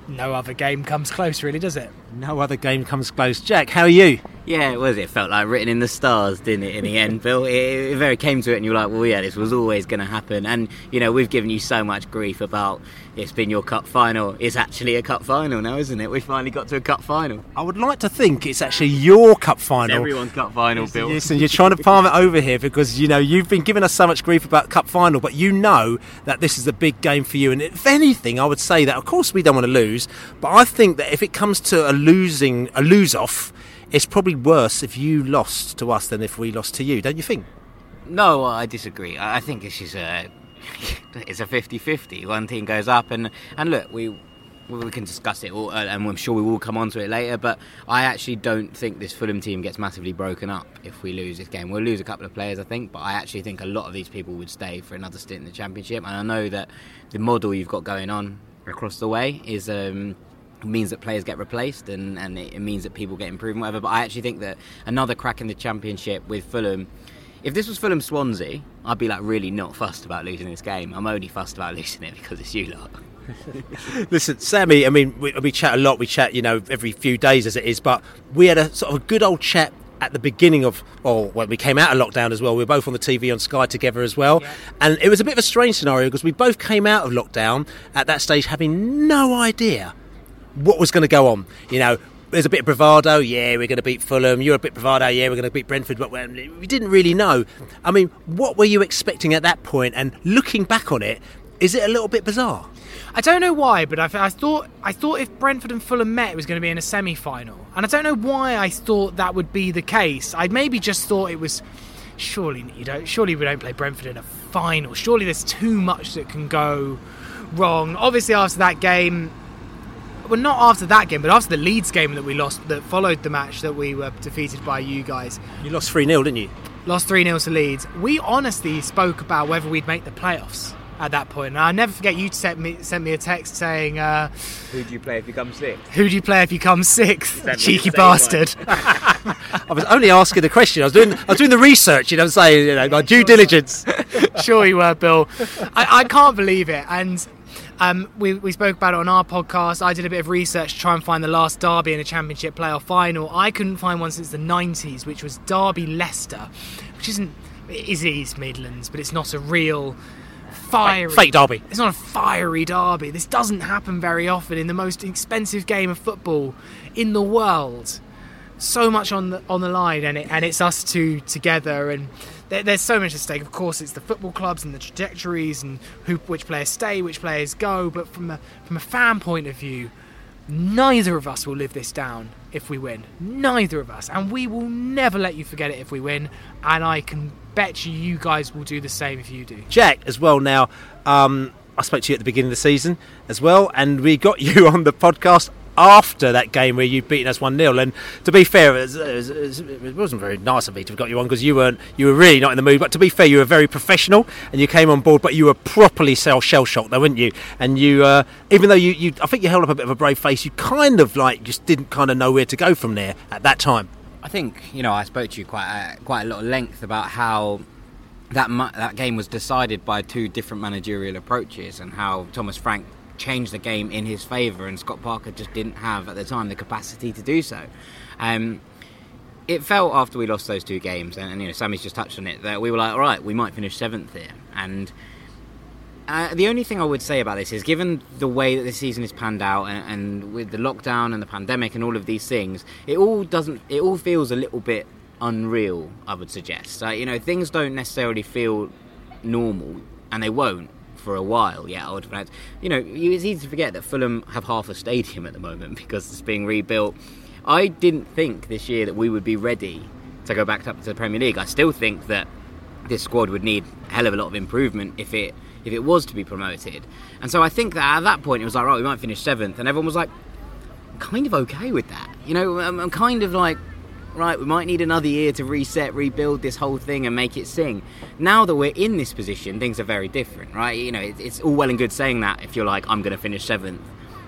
no other game comes close, really, does it? No other game comes close. Jack, how are you? Yeah, it was. It felt like written in the stars, didn't it? In the end, Bill, it, it very came to it, and you were like, "Well, yeah, this was always going to happen." And you know, we've given you so much grief about it's been your cup final. It's actually a cup final now, isn't it? We finally got to a cup final. I would like to think it's actually your cup final. It's everyone's cup final, Bill. Listen, you're trying to palm it over here because you know you've been giving us so much grief about cup final, but you know that this is a big game for you. And if anything, I would say that of course we don't want to lose, but I think that if it comes to a losing, a lose off it's probably worse if you lost to us than if we lost to you, don't you think? No, I disagree. I think this is a it's a 50-50. One team goes up, and and look, we we can discuss it, all, uh, and I'm sure we will come on to it later. But I actually don't think this Fulham team gets massively broken up if we lose this game. We'll lose a couple of players, I think, but I actually think a lot of these people would stay for another stint in the Championship. And I know that the model you've got going on across the way is. Um, means that players get replaced and, and it means that people get improved and whatever. But I actually think that another crack in the championship with Fulham if this was Fulham Swansea, I'd be like really not fussed about losing this game. I'm only fussed about losing it because it's you lot. Listen, Sammy. I mean, we, we chat a lot. We chat, you know, every few days as it is. But we had a sort of a good old chat at the beginning of, or when we came out of lockdown as well. We were both on the TV on Sky together as well, yeah. and it was a bit of a strange scenario because we both came out of lockdown at that stage having no idea what was going to go on. You know, there's a bit of bravado. Yeah, we're going to beat Fulham. You're a bit bravado. Yeah, we're going to beat Brentford. But we didn't really know. I mean, what were you expecting at that point? And looking back on it, is it a little bit bizarre? I don't know why, but I, I, thought I thought if Brentford and Fulham met, it was going to be in a semi-final, and I don't know why I thought that would be the case. I maybe just thought it was. Surely you don't. Surely we don't play Brentford in a final. Surely there's too much that can go wrong. Obviously, after that game, well, not after that game, but after the Leeds game that we lost, that followed the match that we were defeated by you guys. You lost 3 0, didn't you? Lost 3 0 to Leeds. We honestly spoke about whether we'd make the playoffs at that point. And I'll never forget you sent me, sent me a text saying, uh, Who do you play if you come sixth? Who do you play if you come sixth? Cheeky bastard. I was only asking the question. I was doing I was doing the research, you know, saying, you know, my due diligence. sure you were, Bill. I, I can't believe it. And um, we, we spoke about it on our podcast. I did a bit of research to try and find the last derby in a championship playoff final. I couldn't find one since the 90s, which was Derby Leicester, which isn't it is East Midlands, but it's not a real fiery fake derby. It's not a fiery derby. This doesn't happen very often in the most expensive game of football in the world. So much on the on the line, and it, and it's us two together and there, there's so much at stake. Of course, it's the football clubs and the trajectories and who, which players stay, which players go. But from a from a fan point of view, neither of us will live this down if we win. Neither of us, and we will never let you forget it if we win. And I can bet you, you guys will do the same if you do. Jack, as well. Now, um, I spoke to you at the beginning of the season as well, and we got you on the podcast after that game where you'd beaten us 1 0. And to be fair, it, was, it, was, not very nice of me to have got you on because you weren't, you were really not in the mood. But to be fair, you were very professional and you came on board, but you were properly shell shocked, though, weren't you? And you, uh, even though you, you, I think you held up a bit of a brave face, you kind of like just didn't kind of know where to go from there at that time. I think, you know, I spoke to you quite a, quite a lot of length about how that that game was decided by two different managerial approaches and how Thomas Frank change the game in his favour, and Scott Parker just didn't have at the time the capacity to do so. Um, it felt after we lost those two games, and, and, you know Sammy's just touched on it, that we were like, all right, we might finish seventh here. And uh, the only thing I would say about this is, given the way that the season is panned out, and, and, with the lockdown and the pandemic and all of these things, it all doesn't, it all feels a little bit unreal. I would suggest, uh, you know, things don't necessarily feel normal, and they won't for a while. Yeah, Old Trafford. You know, it's easy to forget that Fulham have half a stadium at the moment because it's being rebuilt. I didn't think this year that we would be ready to go back up to the Premier League. I still think that this squad would need a hell of a lot of improvement if it if it was to be promoted. And so I think that at that point it was like, right, we might finish seventh, and everyone was like, kind of okay with that. You know, I'm kind of like right, we might need another year to reset, rebuild this whole thing and make it sing. Now that we're in this position, things are very different, right? You know, it's all well and good saying that if you're like, I'm going to finish seventh,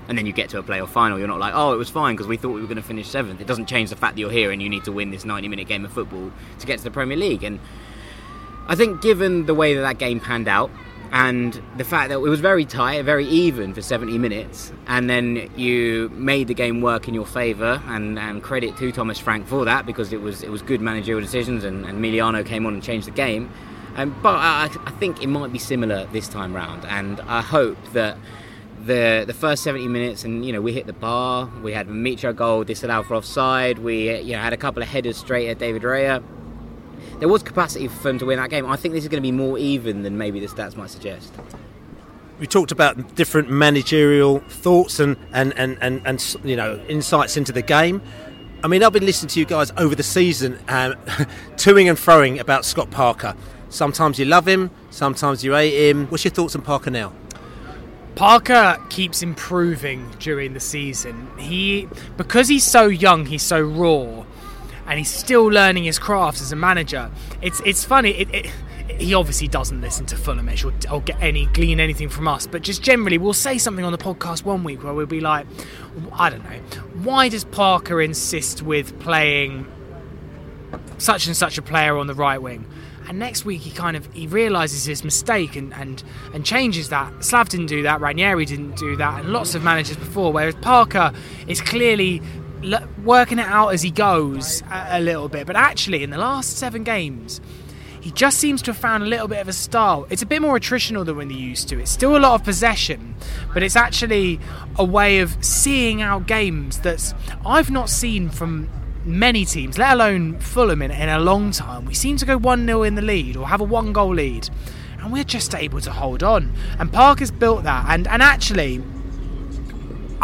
and then you get to a playoff final, you're not like, oh, it was fine because we thought we were going to finish seventh. It doesn't change the fact that you're here and you need to win this 90 minute game of football to get to the Premier League. And I think, given the way that that game panned out, and the fact that it was very tight, very even for 70 minutes, and then you made the game work in your favour, and, and credit to Thomas Frank for that because it was it was good managerial decisions, and, and Emiliano came on and changed the game. Um, but I, I think it might be similar this time round, and I hope that the the first 70 minutes, and you know we hit the bar, we had a Mitro goal disallowed for offside, we you know had a couple of headers straight at David Raya there was capacity for them to win that game. I think this is going to be more even than maybe the stats might suggest. We talked about different managerial thoughts and, and, and, and, and you know insights into the game. I mean, I've been listening to you guys over the season, um, toing and froing about Scott Parker. Sometimes you love him, sometimes you hate him. What's your thoughts on Parker now? Parker keeps improving during the season. He because he's so young, he's so raw, and he's still learning his craft as a manager. It's it's funny. It, it, he obviously doesn't listen to Fulhamish or, or get any glean anything from us, but just generally, we'll say something on the podcast one week where we'll be like, I don't know, why does Parker insist with playing such and such a player on the right wing? And next week he kind of he realizes his mistake and, and and changes that. Slav didn't do that, Ranieri didn't do that, and lots of managers before. Whereas Parker is clearly working it out as he goes a, a little bit. But actually, in the last seven games, he just seems to have found a little bit of a style. It's a bit more attritional than when they used to. It's still a lot of possession, but it's actually a way of seeing out games that I've not seen from many teams, let alone Fulham, in, in a long time. We seem to go 1 0 in the lead or have a one goal lead, and we're just able to hold on. And Parker's built that. And, and actually,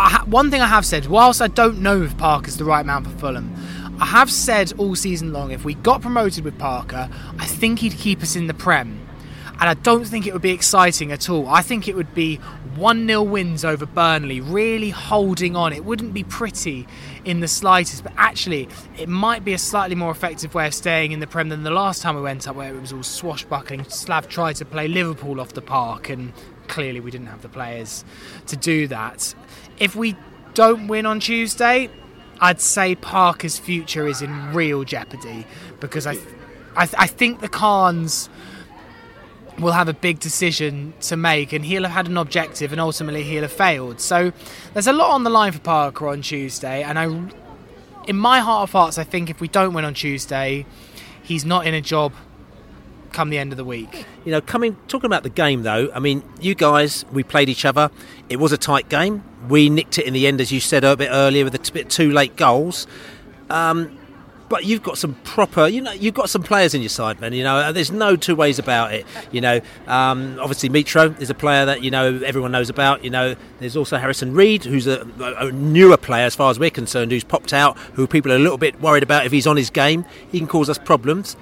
ha- one thing I have said, whilst I don't know if Parker's the right man for Fulham, I have said all season long if we got promoted with Parker, I think he'd keep us in the Prem. And I don't think it would be exciting at all. I think it would be 1 0 wins over Burnley, really holding on. It wouldn't be pretty in the slightest, but actually, it might be a slightly more effective way of staying in the Prem than the last time we went up, where it was all swashbuckling. Slav tried to play Liverpool off the park, and clearly we didn't have the players to do that. If we don't win on Tuesday, I'd say Parker's future is in real jeopardy because I, I, I think the Khans will have a big decision to make and he'll have had an objective and ultimately he'll have failed. So there's a lot on the line for Parker on Tuesday and I in my heart of hearts I think if we don't win on Tuesday he's not in a job come the end of the week. You know, coming talking about the game though, I mean, you guys, we played each other. It was a tight game. We nicked it in the end, as you said a bit earlier, with a bit too late goals. Um, but you've got some proper, you know, you've got some players in your side, man. You know, there's no two ways about it. You know, um, obviously Mitro is a player that you know everyone knows about. You know, there's also Harrison Reed, who's a, a, newer player as far as we're concerned, who's popped out, who people are a little bit worried about if he's on his game. He can cause us problems.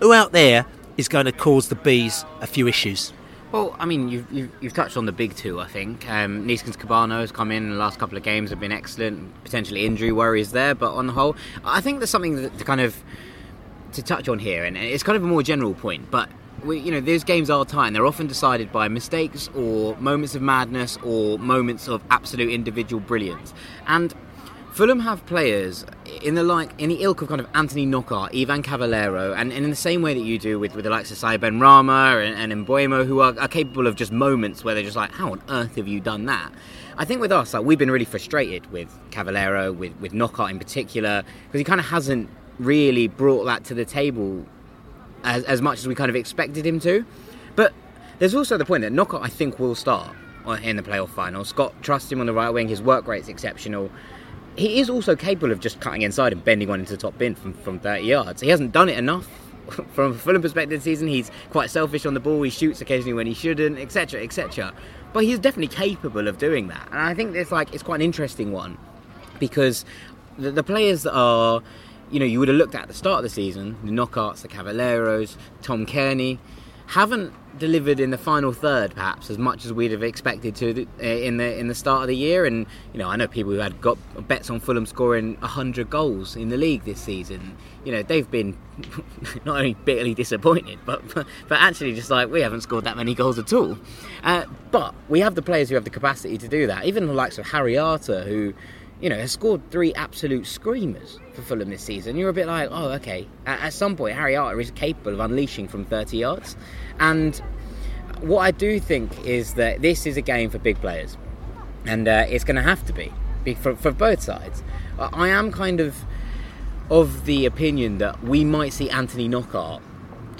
Who out there is going to cause the bees a few issues? Well, I mean, you've, you've, you've, touched on the big two, I think. Um, Neeskens Kebano has come in, in the last couple of games, have been excellent. Potentially injury worries there, but on the whole, I think there's something that, to kind of to touch on here, and it's kind of a more general point, but we, you know, those games are tight, and they're often decided by mistakes or moments of madness or moments of absolute individual brilliance. And Fulham have players in the like in the ilk of kind of Anthony Knockaert, Ivan Cavaleiro, and, and in the same way that you do with, with the likes of Said Benrahma and, and Mbeumo, who are, are, capable of just moments where they're just like, how on earth have you done that? I think with us, like we've been really frustrated with Cavaleiro, with with Knockaert in particular, because he kind of hasn't really brought that to the table as, as much as we kind of expected him to. But there's also the point that Knockaert, I think, will start in the playoff final. Scott trusts him on the right wing. His work rate's exceptional he is also capable of just cutting inside and bending one into the top bin from, from 30 yards. He hasn't done it enough. From a Fulham perspective this season, he's quite selfish on the ball. He shoots occasionally when he shouldn't, etc., etc. But he's definitely capable of doing that. And I think it's like it's quite an interesting one because the, the players that are, you know, you would have looked at, at the start of the season, the Knockaerts, the Cavaleiros, Tom Cairney, haven't delivered in the final third, perhaps as much as we'd have expected to uh, in the in the start of the year. And you know, I know people who had got bets on Fulham scoring hundred goals in the league this season. You know, they've been not only bitterly disappointed, but but actually just like we haven't scored that many goals at all. Uh, but we have the players who have the capacity to do that. Even the likes of Harry Arter, who you know, has scored three absolute screamers for Fulham this season. You're a bit like, oh, okay. At, at some point, Harry Arter is capable of unleashing from 30 yards. And what I do think is that this is a game for big players. And uh, it's going to have to be, be for, for both sides. I am kind of of the opinion that we might see Anthony Knockaert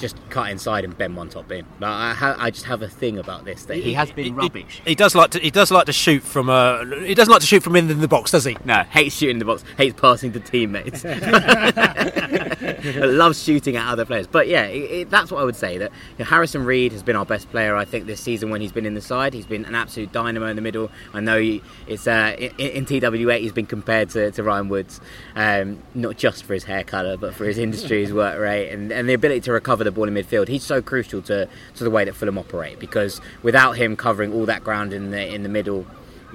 just cut inside and bend one top in. Like, I, ha- I just have a thing about this that he, he has been he, rubbish. He, he, does like to he does like to shoot from uh, he doesn't like to shoot from in the box, does he? No, hates shooting the box, hates passing to teammates. that loves shooting at other players. But yeah, it, it, that's what I would say. That you know, Harrison Reed has been our best player, I think, this season when he's been in the side. He's been an absolute dynamo in the middle. I know he, it's uh, in, in, TW8 he's been compared to, to Ryan Woods, um, not just for his hair colour, but for his industry, his work rate, and, and the ability to recover the ball in midfield. He's so crucial to, to the way that Fulham operate because without him covering all that ground in the in the middle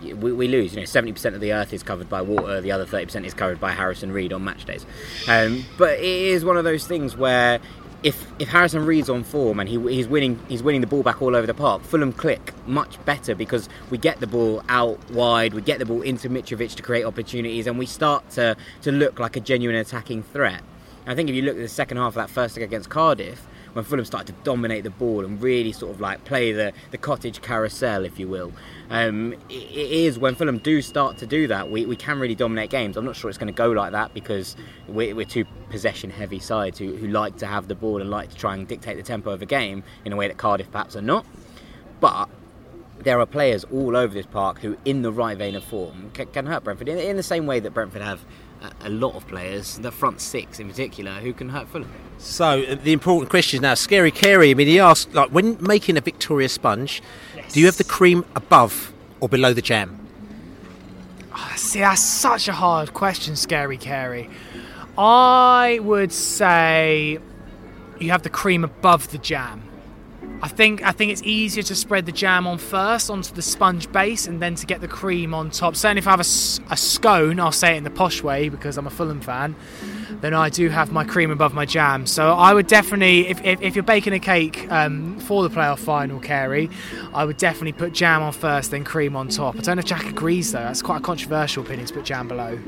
we, we, lose. You know, seventy percent of the earth is covered by water. The other thirty percent is covered by Harrison Reed on match days. Um, but it is one of those things where if if Harrison Reed's on form and he, he's winning he's winning the ball back all over the park, Fulham click much better because we get the ball out wide, we get the ball into Mitrovic to create opportunities, and we start to to look like a genuine attacking threat. I think if you look at the second half of that first leg against Cardiff, when Fulham started to dominate the ball and really sort of like play the, the cottage carousel, if you will. Um, it, it is when Fulham do start to do that, we, we can really dominate games. I'm not sure it's going to go like that because we're, we're two possession heavy sides who, who like to have the ball and like to try and dictate the tempo of a game in a way that Cardiff perhaps are not. But there are players all over this park who, in the right vein of form, can, can hurt Brentford in, in, the same way that Brentford have a, a, lot of players, the front six in particular, who can hurt Fulham. So uh, the important question is now, Scary Carey. I mean, he asked, like, when making a Victoria sponge, yes. do you have the cream above or below the jam? Oh, see, that's such a hard question, Scary Carey. I would say you have the cream above the jam. I think I think it's easier to spread the jam on first onto the sponge base and then to get the cream on top. Certainly, if I have a, a scone, I'll say it in the posh way because I'm a Fulham fan. Then I do have my cream above my jam. So I would definitely, if, if, if you're baking a cake um, for the playoff final, Carey, I would definitely put jam on first, then cream on top. I don't know if Jack agrees though. That's quite a controversial opinion to put jam below.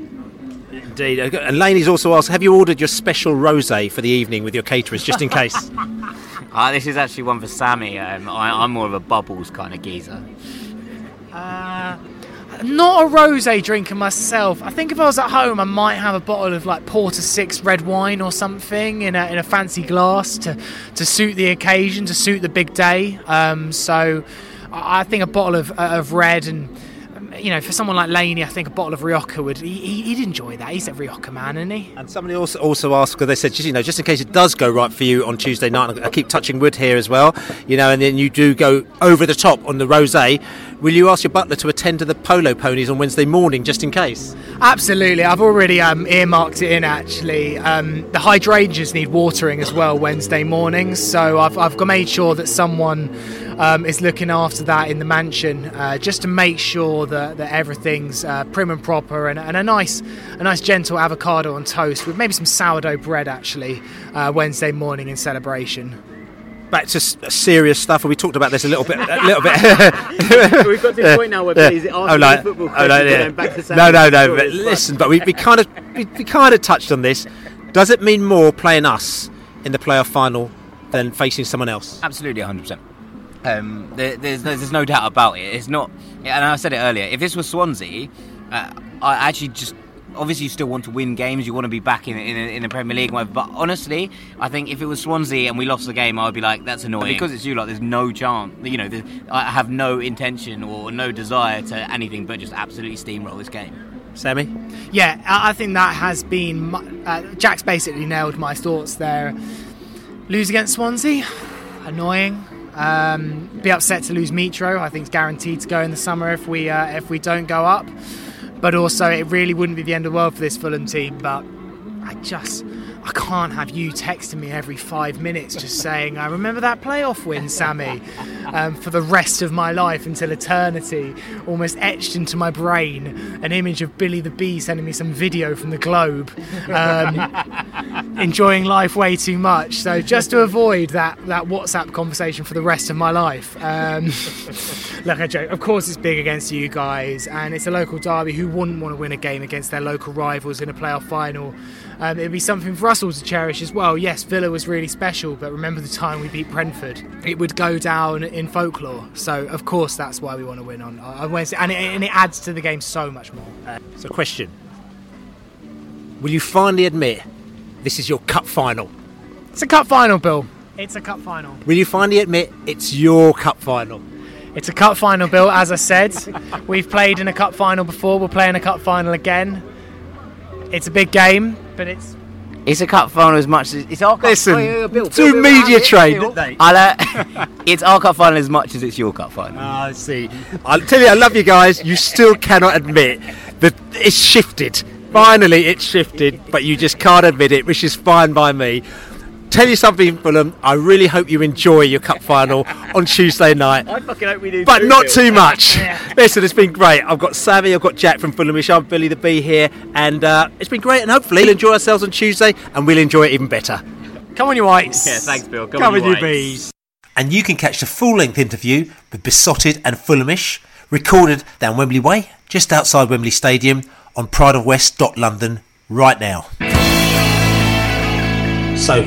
Indeed. And Laney's also asked, have you ordered your special rosé for the evening with your caterers, just in case? Uh, this is actually one for Sammy. Um, I, am more of a bubbles kind of geezer. Uh, not a rosé drinker myself. I think if I was at home, I might have a bottle of like Porta Six red wine or something in a, in a fancy glass to to suit the occasion, to suit the big day. Um, so I think a bottle of of red and you know, for someone like Laney, I think a bottle of Rioja would he, would enjoy that. He's a Rioja man, isn't he? And somebody also also asked because they said, you know, just in case it does go right for you on Tuesday night, I keep touching wood here as well, you know, and then you do go over the top on the rosé. Will you ask your butler to attend to the polo ponies on Wednesday morning, just in case? Absolutely, I've already um, earmarked it in. Actually, um, the hydrangeas need watering as well Wednesday mornings, so I've I've made sure that someone um, is looking after that in the mansion, uh, just to make sure that, that everything's uh, prim and proper, and, and, a nice, a nice gentle avocado on toast with maybe some sourdough bread actually uh, Wednesday morning in celebration back to serious stuff, and we talked about this a little bit. A little bit. We've got to the point now where please oh, like, football oh, like, yeah. back to No, no, no. But listen, but we, we kind of we, we kind of touched on this. Does it mean more playing us in the playoff final than facing someone else? Absolutely, 100. percent um, there, there's, there's no doubt about it. It's not, and I said it earlier. If this was Swansea, uh, I actually just obviously you still want to win games. You want to be back in in, in the Premier League, whatever. But honestly, I think if it was Swansea and we lost the game, I would be like, that's annoying. because it's you, like, there's no chance. You know, I have no intention or no desire to anything but just absolutely steamroll this game. Sammy? Yeah, I think that has been. Uh, Jack's basically nailed my thoughts there. Lose against Swansea, annoying. Um, be upset to lose Mitro. I think it's guaranteed to go in the summer if we uh, if we don't go up. But also, it really wouldn't be the end of the world for this Fulham team. But I just I can't have you texting me every five minutes just saying, I remember that playoff win, Sammy, um, for the rest of my life until eternity, almost etched into my brain an image of Billy the Bee sending me some video from the Globe, um, enjoying life way too much. So just to avoid that, that WhatsApp conversation for the rest of my life. Um, look, I joke. Of course, it's big against you guys, and it's a local derby. Who wouldn't want to win a game against their local rivals in a playoff final? Um, it'd be something for us all to cherish as well. Yes, Villa was really special, but remember the time we beat Brentford? It would go down in folklore. So, of course, that's why we want to win on, on Wednesday. And it, and it adds to the game so much more. Uh, so, question Will you finally admit this is your cup final? It's a cup final, Bill. It's a cup final. Will you finally admit it's your cup final? It's a cup final, Bill. As I said, we've played in a cup final before. We'll play in a cup final again. It's a big game, but it's It's a cup final as much as it's our cup Listen, final. Bill, too Bill, Bill, media Bill, trained, Bill. didn't they? I'll, uh, it's our cup final as much as it's your cup final. Ah, I see. I'll tell you, I love you guys. You still cannot admit that it's shifted. Finally, it's shifted, but you just can't admit it, which is fine by me. Tell you something, Fulham. I really hope you enjoy your cup final on Tuesday night. I fucking hope we do. but too, not Bill. too much. Listen, it's been great. I've got Sammy, I've got Jack from Fulhamish, I'm Billy the Bee here, and uh, it's been great. And hopefully, we'll enjoy ourselves on Tuesday, and we'll enjoy it even better. Come on, you whites. Yeah, thanks, Bill. Come, Come on, on, you bees. And you can catch the full length interview with Beesotted and Fulhamish, recorded down Wembley Way, just outside Wembley Stadium, on prideofwest.london right now. So,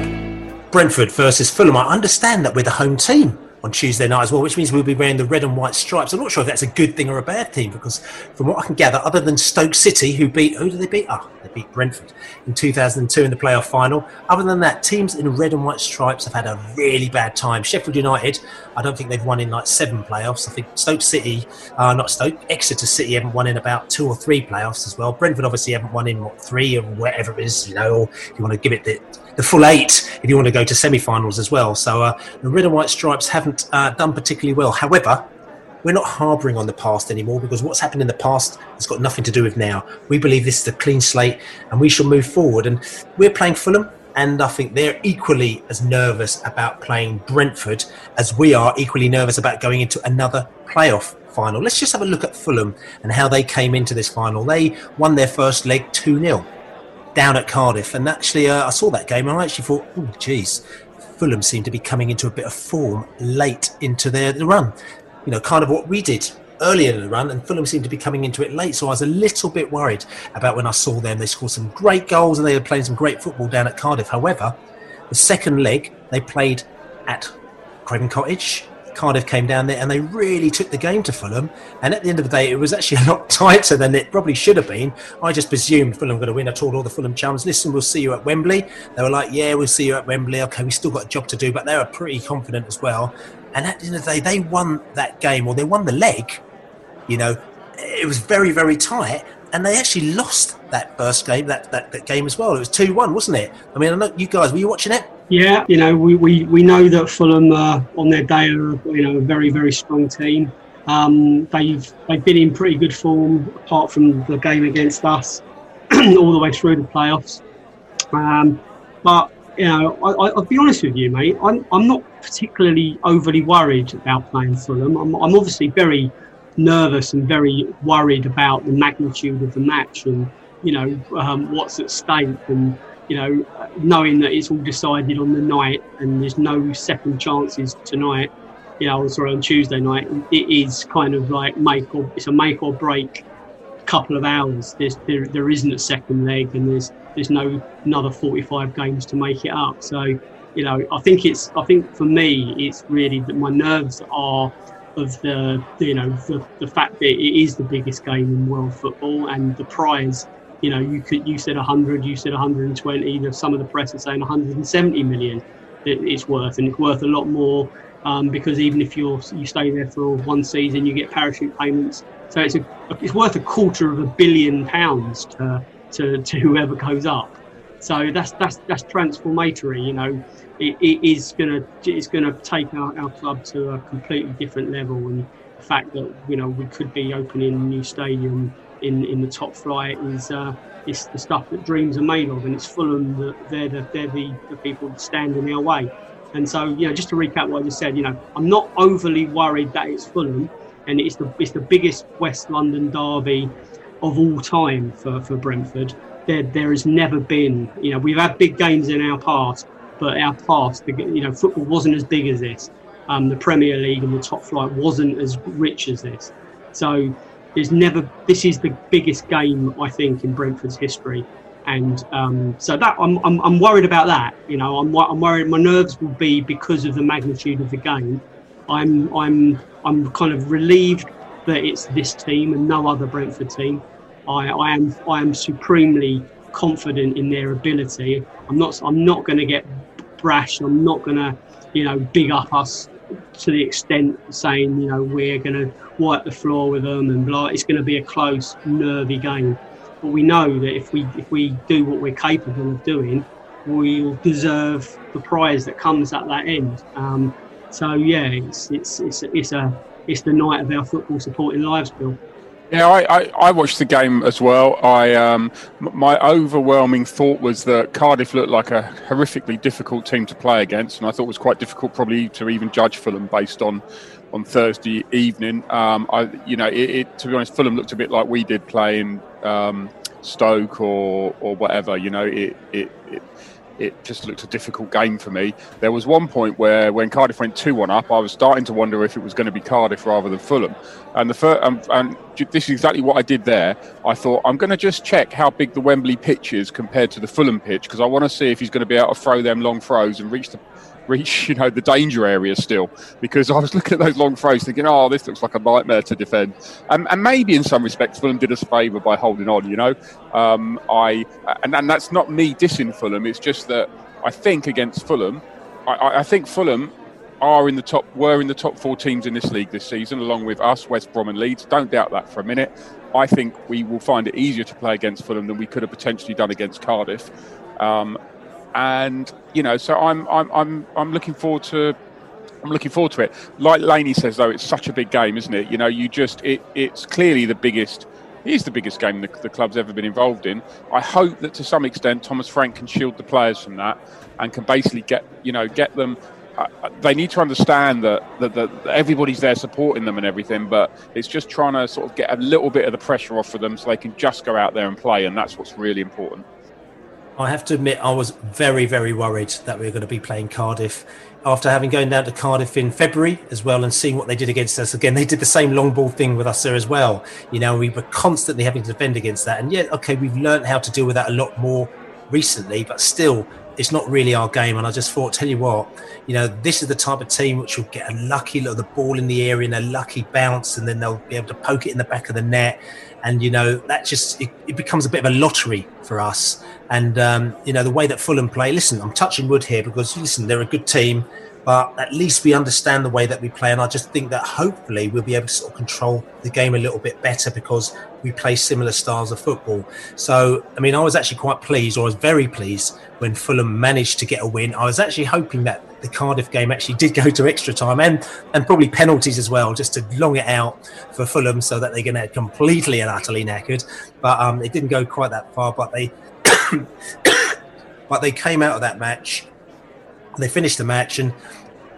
Brentford versus Fulham. I understand that we're the home team on Tuesday night as well, which means we'll be wearing the red and white stripes. I'm not sure if that's a good thing or a bad thing because, from what I can gather, other than Stoke City, who beat who did they beat? Ah, they beat Brentford in 2002 in the playoff final. Other than that, teams in red and white stripes have had a really bad time. Sheffield United, I don't think they've won in like seven playoffs. I think Stoke City, uh, not Stoke, Exeter City haven't won in about two or three playoffs as well. Brentford obviously haven't won in what three or whatever it is, you know, or if you want to give it the the full eight if you want to go to semi-finals as well. So uh, the red and white stripes haven't uh, done particularly well. However, we're not harbouring on the past anymore because what's happened in the past has got nothing to do with now. We believe this is a clean slate and we shall move forward. And we're playing Fulham, and I think they're equally as nervous about playing Brentford as we are equally nervous about going into another playoff final. Let's just have a look at Fulham and how they came into this final. They won their first leg 2 0 down at Cardiff. And actually, uh, I saw that game and I actually thought, oh, geez, Fulham seemed to be coming into a bit of form late into their the run. You know, kind of what we did earlier in the run, and Fulham seemed to be coming into it late. So I was a little bit worried about when I saw them. They scored some great goals and they were playing some great football down at Cardiff. However, the second leg they played at Craven Cottage. Cardiff came down there and they really took the game to Fulham. And at the end of the day, it was actually a lot tighter than it probably should have been. I just presumed Fulham were going to win. I told all the Fulham chums, listen, we'll see you at Wembley. They were like, yeah, we'll see you at Wembley. Okay, we still got a job to do, but they were pretty confident as well. And at the end of the day, they won that game, or they won the leg. You know, it was very, very tight. And they actually lost that first game, that, that, that game as well. It was 2 1, wasn't it? I mean, I know you guys, were you watching it? Yeah, you know, we, we, we know that Fulham uh, on their day are you know a very very strong team. Um, they've they've been in pretty good form apart from the game against us, all the way through the playoffs. Um, but you know, I, I, I'll be honest with you, mate. I'm I'm not particularly overly worried about playing Fulham. I'm, I'm obviously very nervous and very worried about the magnitude of the match and you know um, what's at stake and you know knowing that it's all decided on the night and there's no second chances tonight you know sorry on tuesday night it is kind of like make or it's a make or break couple of hours there's there, there isn't a second leg and there's there's no another 45 games to make it up so you know i think it's i think for me it's really that my nerves are of the you know the, the fact that it is the biggest game in world football and the prize you know you could you said 100 you said 120 there's some of the press are saying 170 million that it's worth and it's worth a lot more um, because even if you're you stay there for one season you get parachute payments. So it's a, it's worth a quarter of a billion pounds to, to, to whoever goes up so that's that's that's transformatory you know it, it is gonna it's gonna take our, our club to a completely different level and the fact that you know we could be opening a new stadium in, in the top flight is uh, is the stuff that dreams are made of, and it's Fulham that they're the they're the, the people that stand in our way. And so, you know, just to recap what I just said, you know, I'm not overly worried that it's Fulham, and it's the it's the biggest West London derby of all time for, for Brentford. There there has never been, you know, we've had big games in our past, but our past, you know, football wasn't as big as this. Um, the Premier League and the top flight wasn't as rich as this. So there's never this is the biggest game I think in Brentford's history, and um, so that I'm, I'm I'm worried about that. You know, I'm I'm worried my nerves will be because of the magnitude of the game. I'm I'm I'm kind of relieved that it's this team and no other Brentford team. I, I am I am supremely confident in their ability. I'm not I'm not going to get brash. I'm not going to you know big up us to the extent saying you know we're going to wipe the floor with them and blah. It's going to be a close, nervy game. But we know that if we if we do what we're capable of doing, we will deserve the prize that comes at that end. Um, so yeah, it's it's it's it's a it's the night of our football supporting lives, Bill. Yeah, I, I, I, watched the game as well. I um, my overwhelming thought was that Cardiff looked like a horrifically difficult team to play against, and I thought it was quite difficult probably to even judge Fulham based on on Thursday evening. Um, I you know it, it, to be honest, Fulham looked a bit like we did playing um, Stoke or or whatever. You know it it, it it just looked a difficult game for me. There was one point where, when Cardiff went 2 1 up, I was starting to wonder if it was going to be Cardiff rather than Fulham. And, the first, um, and this is exactly what I did there. I thought, I'm going to just check how big the Wembley pitch is compared to the Fulham pitch because I want to see if he's going to be able to throw them long throws and reach the reach, you know, the danger area still. Because I was looking at those long throws, thinking, "Oh, this looks like a nightmare to defend." And, and maybe in some respects, Fulham did us a favour by holding on. You know, um, I and, and that's not me dissing Fulham. It's just that I think against Fulham, I, I think Fulham are in the top were in the top four teams in this league this season, along with us, West Brom and Leeds. Don't doubt that for a minute. I think we will find it easier to play against Fulham than we could have potentially done against Cardiff. Um, and you know, so I'm I'm I'm I'm looking forward to I'm looking forward to it. Like Laney says, though, it's such a big game, isn't it? You know, you just it, it's clearly the biggest. It is the biggest game the, the club's ever been involved in. I hope that to some extent Thomas Frank can shield the players from that and can basically get you know get them. Uh, they need to understand that, that, that everybody's there supporting them and everything, but it's just trying to sort of get a little bit of the pressure off of them so they can just go out there and play, and that's what's really important. I have to admit, I was very, very worried that we were going to be playing Cardiff after having gone down to Cardiff in February as well and seeing what they did against us again. They did the same long ball thing with us there as well. You know, we were constantly having to defend against that. And yet, okay, we've learned how to deal with that a lot more recently, but still, it's not really our game. And I just thought, tell you what, you know, this is the type of team which will get a lucky look, the ball in the area and a lucky bounce, and then they'll be able to poke it in the back of the net. And, you know, that just, it, it becomes a bit of a lottery for us. And, um, you know, the way that Fulham play, listen, I'm touching wood here because, listen, they're a good team but at least we understand the way that we play. And I just think that hopefully we'll be able to sort of control the game a little bit better because we play similar styles of football. So, I mean, I was actually quite pleased, or I was very pleased when Fulham managed to get a win. I was actually hoping that the Cardiff game actually did go to extra time and, and probably penalties as well, just to long it out for Fulham so that they're going to completely and utterly knackered. But um, it didn't go quite that far. But they, but they came out of that match they finished the match, and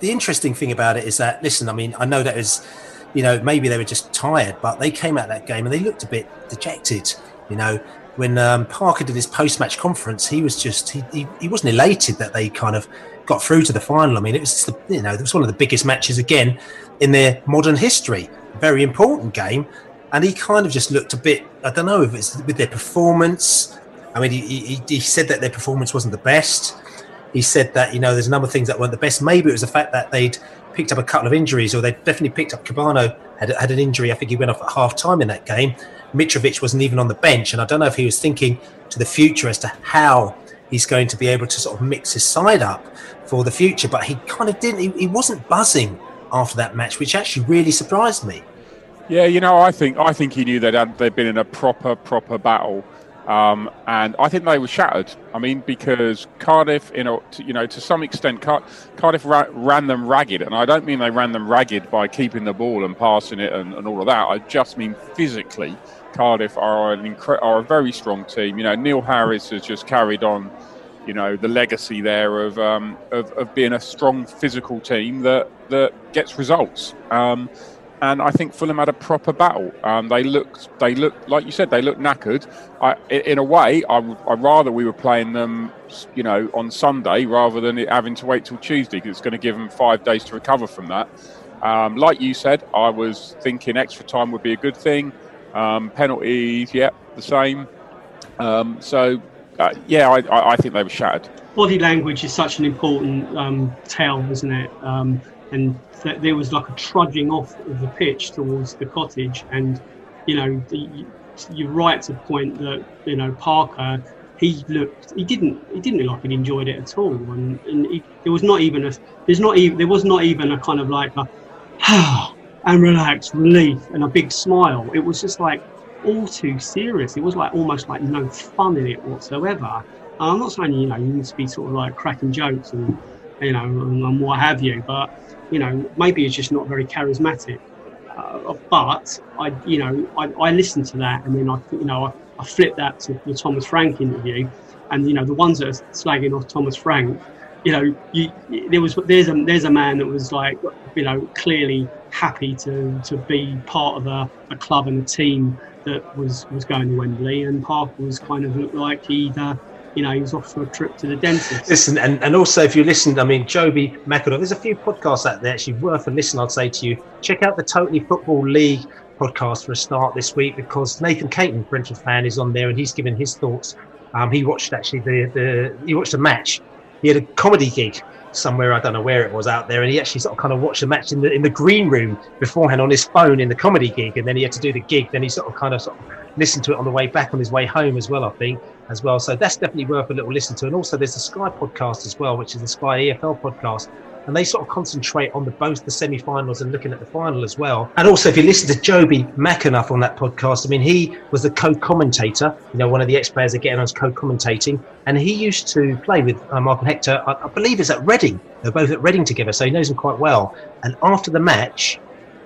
the interesting thing about it is that listen, I mean, I know that is, you know, maybe they were just tired, but they came out of that game and they looked a bit dejected. You know, when um, Parker did his post-match conference, he was just he, he, he wasn't elated that they kind of got through to the final. I mean, it was the, you know it was one of the biggest matches again in their modern history. Very important game, and he kind of just looked a bit. I don't know if it's with their performance. I mean, he, he, he said that their performance wasn't the best he said that you know there's a number of things that weren't the best. Maybe it was the fact that they'd picked up a couple of injuries, or they definitely picked up Kebano had, had an injury. I think he went off at half time in that game. Mitrovic wasn't even on the bench, and I don't know if he was thinking to the future as to how he's going to be able to sort of mix his side up for the future. But he kind of didn't. He, he wasn't buzzing after that match, which actually really surprised me. Yeah, you know, I think I think he knew that they'd been in a proper proper battle um, and I think they were shattered. I mean, because Cardiff, you know, to, you know, to some extent, Car- Cardiff ra- ran them ragged, and I don't mean they ran them ragged by keeping the ball and passing it and, and all of that. I just mean physically, Cardiff are an incre- are a very strong team. You know, Neil Harris has just carried on, you know, the legacy there of um, of, of, being a strong physical team that that gets results. Um, and I think Fulham had a proper battle. Um, they looked, they looked, like you said, they looked knackered. I, in a way, I would rather we were playing them, you know, on Sunday rather than having to wait till Tuesday because it's going to give them five days to recover from that. Um, like you said, I was thinking extra time would be a good thing. Um, penalties, yep, the same. Um, so, uh, yeah, I, I, think they were shattered. Body language is such an important um, tell, isn't it? Um, and that there was like a trudging off of the pitch towards the cottage. And, you know, the, you're right to point that, you know, Parker, he looked, he didn't, he didn't look like he enjoyed it at all. And, and he, there was not even a, there's not even, there was not even a kind of like a, ah, and relax, relief, and a big smile. It was just like all too serious. It was like almost like no fun in it whatsoever. And I'm not saying you know you need to be sort of like cracking jokes and you know and, and what have you, but you know maybe he's just not very charismatic. Uh, but I, you know, I, I listened to that and then I, you know, I, I flipped that to the Thomas Frank interview, and you know the ones that are slagging off Thomas Frank, you know, you, there was there's a there's a man that was like, you know, clearly happy to to be part of a, a club and a team that was was going to Wembley, and Parker was kind of looked like he'd. Uh, you know, he was off for a trip to the dentist. Listen, and, and also if you listened, I mean, Jobi McAnuff, there's a few podcasts out there actually worth a listen, I'd say to you. Check out the Totally Football League podcast for a start this week because Nathan Caton, Brentford fan, is on there and he's given his thoughts. Um, he watched actually the, the he watched the match. He had a comedy gig somewhere I don't know where it was out there, and he actually sort of kind of watched the match in the in the green room beforehand on his phone in the comedy gig, and then he had to do the gig. Then he sort of kind of sort of listened to it on the way back on his way home as well, I think, as well. So that's definitely worth a little listen to. And also there's the Sky podcast as well, which is the Sky EFL podcast, and they sort of concentrate on the both the semi-finals and looking at the final as well. And also, if you listen to Jobi McAnuff on that podcast, I mean, he was the co-commentator. You know, one of the ex-players are getting on co-commentating, and he used to play with uh, Michael Hector. I, I believe it's at Reading. They're both at Reading together, so he knows him quite well. And after the match,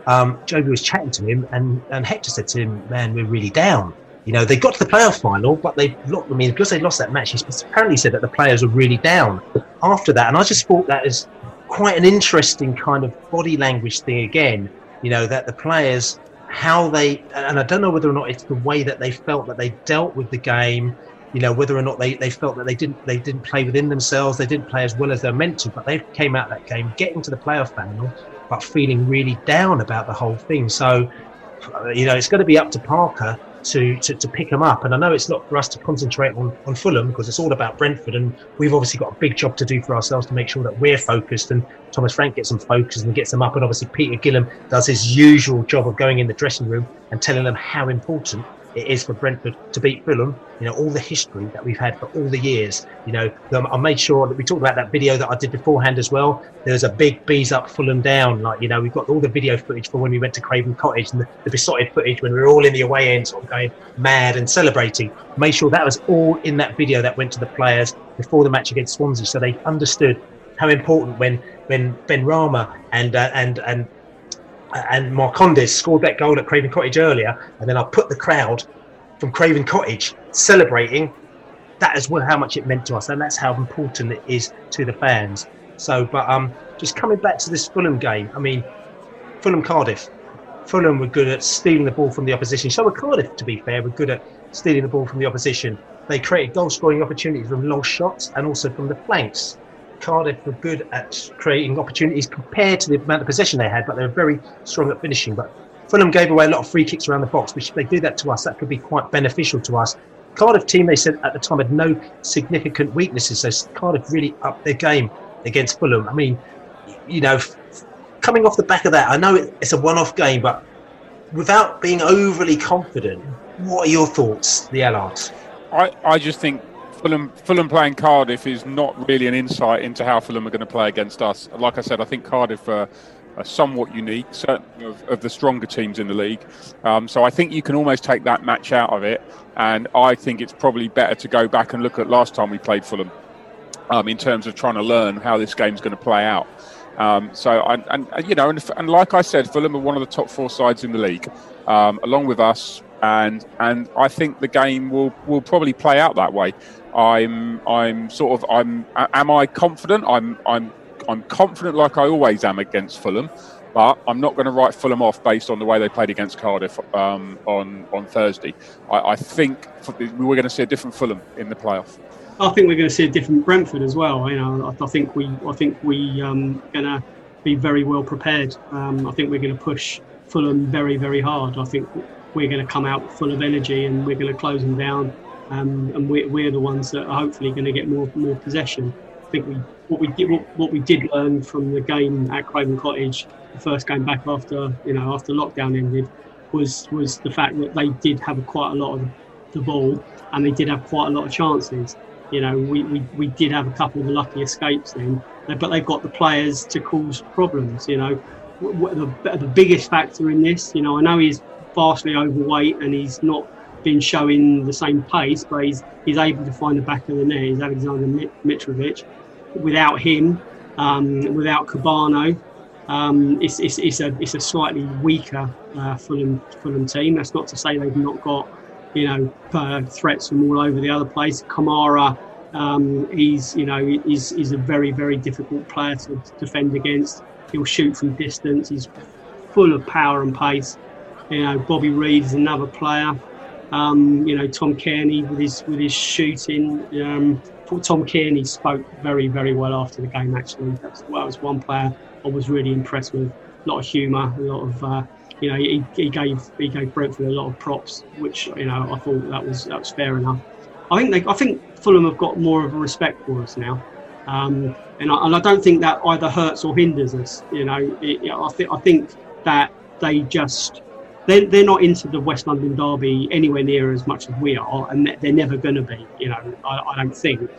um, Jobi was chatting to him, and, and Hector said to him, "Man, we're really down." You know, they got to the playoff final, but they lost. I mean, because they lost that match, he apparently said that the players were really down after that. And I just thought that is quite an interesting kind of body language thing again. You know, that the players, how they, and I don't know whether or not it's the way that they felt that they dealt with the game. You know, whether or not they, they felt that they didn't they didn't play within themselves, they didn't play as well as they're meant to, but they came out that game getting to the playoff final, but feeling really down about the whole thing. So, you know, it's going to be up to Parker to, to, to pick them up. And I know it's not for us to concentrate on, on Fulham because it's all about Brentford. And we've obviously got a big job to do for ourselves to make sure that we're focused and Thomas Frank gets them focused and gets them up. And obviously, Peter Gilham does his usual job of going in the dressing room and telling them how important it is for Brentford to beat Fulham. You know, all the history that we've had for all the years. You know, I made sure that we talked about that video that I did beforehand as well. There's a big bees up, Fulham down. Like, you know, we've got all the video footage for when we went to Craven Cottage and the, the Beesotted footage when we were all in the away end, sort of going mad and celebrating. Made sure that was all in that video that went to the players before the match against Swansea, so they understood how important when when Benrahma and uh, and and and Marcondes scored that goal at Craven Cottage earlier, and then I put the crowd from Craven Cottage celebrating. That is well how much it meant to us, and that's how important it is to the fans. So, but um, just coming back to this Fulham game, I mean, Fulham Cardiff. Fulham were good at stealing the ball from the opposition. So were Cardiff, to be fair, were good at stealing the ball from the opposition. They created goal scoring opportunities from long shots and also from the flanks. Cardiff were good at creating opportunities compared to the amount of possession they had, but they were very strong at finishing. But Fulham gave away a lot of free kicks around the box, which if they do that to us, that could be quite beneficial to us. Cardiff team, they said at the time, had no significant weaknesses, so Cardiff really upped their game against Fulham. I mean, you know, coming off the back of that, I know it's a one-off game, but without being overly confident, what are your thoughts, the Allards? I, I just think Fulham, Fulham playing Cardiff is not really an insight into how Fulham are going to play against us. Like I said, I think Cardiff are, are somewhat unique, certainly of, of, the stronger teams in the league. Um, so I think you can almost take that match out of it. And I think it's probably better to go back and look at last time we played Fulham um, in terms of trying to learn how this game's going to play out. Um, so, and, and, you know, and, and, like I said, Fulham are one of the top four sides in the league, um, along with us, and and I think the game will will probably play out that way. I'm I'm sort of I'm am I confident? I'm I'm I'm confident like I always am against Fulham, but I'm not going to write Fulham off based on the way they played against Cardiff um, on on Thursday. I, I think we're going to see a different Fulham in the playoff. I think we're going to see a different Brentford as well. You know, I, think we I think we um going to be very well prepared. Um, I think we're going to push Fulham very very hard. I think we're going to come out full of energy and we're going to close them down um, and we're, we're the ones that are hopefully going to get more more possession. I think we what we did what, what we did learn from the game at Craven Cottage, the first game back after you know after lockdown ended, was was the fact that they did have quite a lot of the ball and they did have quite a lot of chances. You know, we, we, we did have a couple of lucky escapes then, but they've got the players to cause problems. You know, the, the biggest factor in this, you know, I know he's vastly overweight and he's not been showing the same pace, but he's he's able to find the back of the net. He's Alexander Mitrovic. Without him, um, without Kebano, um, it's, it's, it's, a it's a slightly weaker uh, Fulham Fulham team. That's not to say they've not got you know uh, threats from all over the other place. Kamara, um, he's you know he's, he's a very very difficult player to defend against. He'll shoot from distance. He's full of power and pace. You know Bobby Reid is another player. Um, you know Tom Cairney with his with his shooting. Um, Tom Cairney spoke very very well after the game. Actually, well, was one player I was really impressed with. A lot of humour, a lot of uh, you know he, he gave he gave Brentford a lot of props, which you know I thought that was that was fair enough. I think they, I think Fulham have got more of a respect for us now, um, and, I, and I don't think that either hurts or hinders us. You know, it, I think I think that they just they're, they're not into the West London derby anywhere near as much as we are, and they're never going to be. You know, I, I don't think,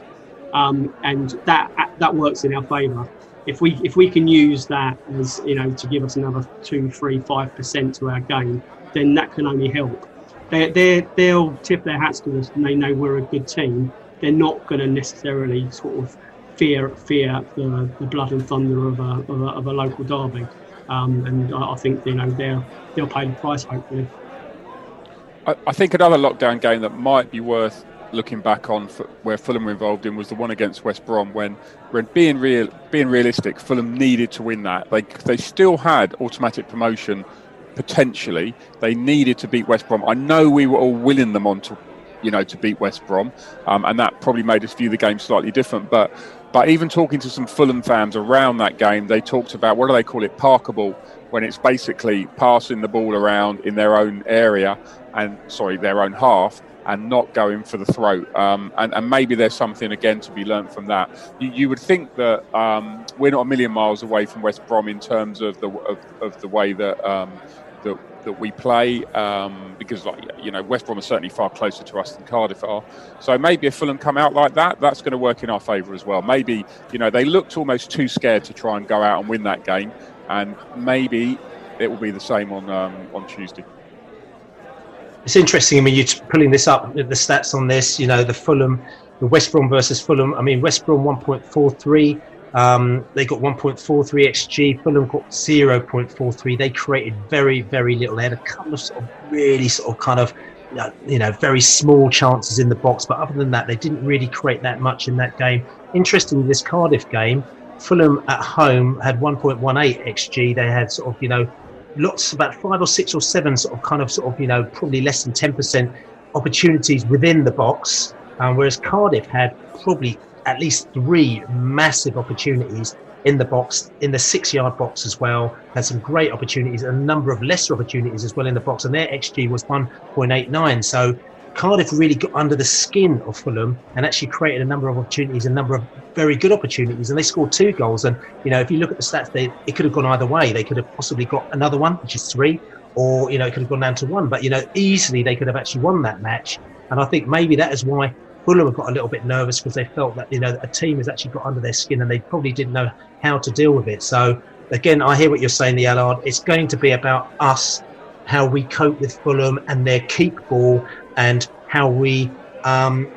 um, and that that works in our favour if we if we can use that as you know to give us another two, three, five percent to our game, then that can only help. They they they'll tip their hats to us and they know we're a good team. They're not going to necessarily sort of fear fear the, the blood and thunder of a, of a, of a local derby. Um, and I, I think you know they'll they'll pay the price hopefully. I, think another lockdown game that might be worth looking back on where Fulham were involved in was the one against West Brom when, when being real, being realistic, Fulham needed to win that. They they still had automatic promotion potentially. They needed to beat West Brom. I know we were all willing them on to, you know, to beat West Brom, um, and that probably made us view the game slightly different. But but even talking to some Fulham fans around that game, they talked about what do they call it, Parkerball, when it's basically passing the ball around in their own area and sorry, their own half and not going for the throat. Um, and, and, maybe there's something again to be learnt from that. You, you would think that um, we're not a million miles away from West Brom in terms of the of, of the way that. Um, that, that we play um, because like you know West Brom are certainly far closer to us than Cardiff are so maybe if Fulham come out like that that's going to work in our favour as well maybe you know they looked almost too scared to try and go out and win that game and maybe it will be the same on um, on Tuesday it's interesting. I mean, you're pulling this up, the stats on this. You know, the Fulham, the West Brom versus Fulham. I mean, West Brom 1.43. Um, they got 1.43 xg. Fulham got 0.43. They created very, very little. They had a couple of sort of really sort of kind of you know very small chances in the box, but other than that, they didn't really create that much in that game. Interestingly, this Cardiff game, Fulham at home had 1.18 xg. They had sort of you know lots, about five or six or seven sort of kind of sort of, you know, probably less than 10% opportunities within the box. Um, whereas Cardiff had probably at least three massive opportunities in the box, in the six yard box as well. Had some great opportunities, a number of lesser opportunities as well in the box, and their XG was 1.89. So Cardiff really got under the skin of Fulham and actually created a number of opportunities, a number of very good opportunities, and they scored two goals. And you know, if you look at the stats, they it could have gone either way. They could have possibly got another one, which is three, or you know, it could have gone down to one. But you know, easily they could have actually won that match. And I think maybe that is why Fulham have got a little bit nervous because they felt that you know a team has actually got under their skin and they probably didn't know how to deal with it. So again, I hear what you're saying, the Allard. It's going to be about us, how we cope with Fulham and their keep ball and how we, um,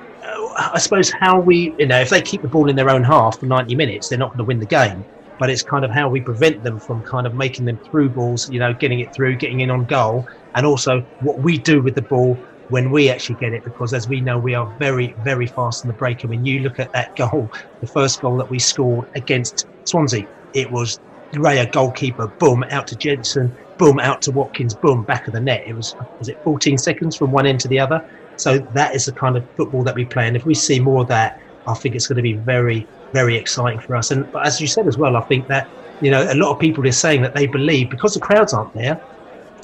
I suppose, how we, you know, if they keep the ball in their own half for 90 minutes, they're not going to win the game. But it's kind of how we prevent them from kind of making them through balls, you know, getting it through, getting in on goal, and also what we do with the ball when we actually get it. Because as we know, we are very, very fast in the break. And when you look at that goal, the first goal that we scored against Swansea, it was Raya goalkeeper, boom, out to Jansson, boom, out to Watkins, boom, back of the net. It was was it 14 seconds from one end to the other. So that is the kind of football that we play. And if we see more of that, I think it's going to be very, very exciting for us. And but as you said as well, I think that you know a lot of people are saying that they believe because the crowds aren't there,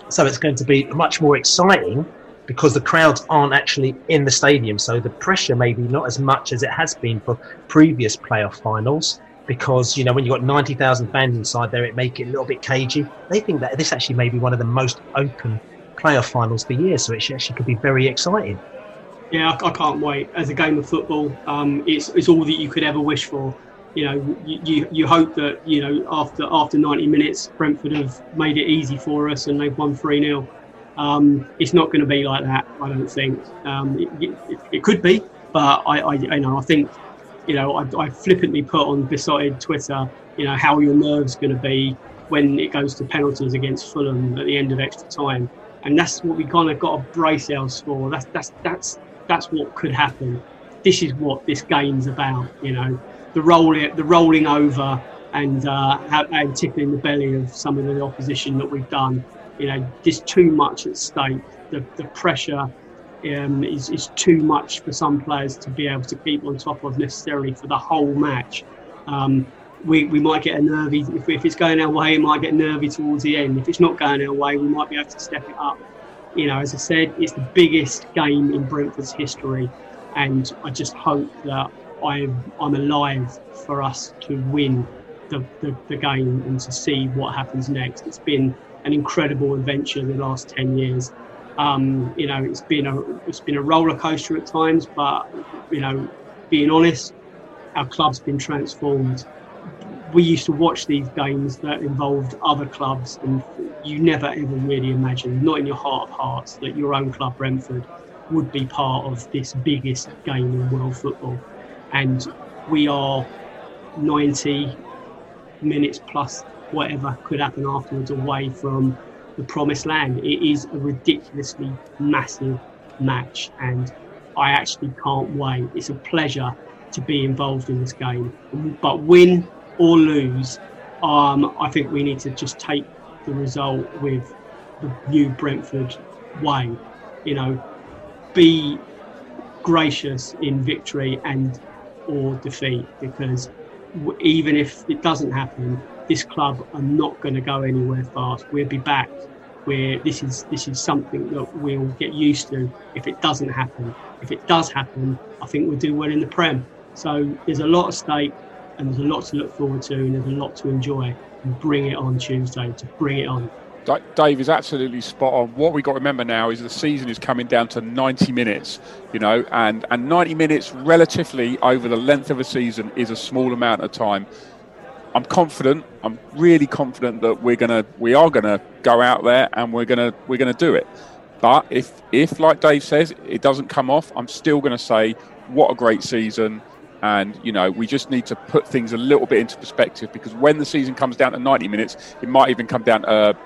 so it's going to be much more exciting because the crowds aren't actually in the stadium. So the pressure maybe not as much as it has been for previous playoff finals. Because you know when you've got ninety thousand fans inside there, it make it a little bit cagey. They think that this actually may be one of the most open playoff finals for years, so it actually could be very exciting. Yeah, I, I can't wait. As a game of football, um, it's it's all that you could ever wish for. You know, you, you, hope that you know after after 90 minutes, Brentford have made it easy for us and they've won three 0 Um, it's not going to be like that. I don't think. Um, it, it, it, could be, but I, I, you know, I think, you know, I, I flippantly put on beside Twitter, you know, how your nerves going to be when it goes to penalties against Fulham at the end of extra time, and that's what we kind of got to brace ourselves for. That's that's that's that's what could happen. This is what this game's about. You know, the rolling the rolling over and uh, and tickling the belly of some of the opposition that we've done. You know, there's too much at stake. The, the pressure um, is, is too much for some players to be able to keep on top of necessarily for the whole match. Um, we, we might get a nervy, if, if it's going our way, it might get nervy towards the end. If it's not going our way, we might be able to step it up. You know, as I said, it's the biggest game in Brentford's history, and I just hope that I'm, I'm alive for us to win the, the, the game and to see what happens next. It's been an incredible adventure the last 10 years. Um, you know, it's been a it's been a roller coaster at times, but you know, being honest, our club's been transformed. We used to watch these games that involved other clubs, and you never ever really imagined, not in your heart of hearts, that your own club, Brentford, would be part of this biggest game in world football. And we are 90, minutes plus whatever could happen afterwards away from the promised land. It is a ridiculously massive match, and I actually can't wait. It's a pleasure to be involved in this game. But win or lose, um, I think we need to just take the result with the new Brentford way. You know, be gracious in victory and or defeat because even if it doesn't happen, this club are not going to go anywhere fast. We'll be back. Where this is this is something that we'll get used to if it doesn't happen. If it does happen, I think we'll do well in the Prem. So there's a lot at stake, and there's a lot to look forward to, and there's a lot to enjoy. And bring it on Tuesday to bring it on. Dave is absolutely spot on. What we got to remember now is the season is coming down to 90 minutes, you know, and, and 90 minutes relatively over the length of a season is a small amount of time. I'm confident. I'm really confident that we're gonna, we are gonna go out there and we're gonna, we're gonna do it. But if, if like Dave says, it doesn't come off, I'm still gonna say, what a great season. And you know, we just need to put things a little bit into perspective because when the season comes down to 90 minutes, it might even come down to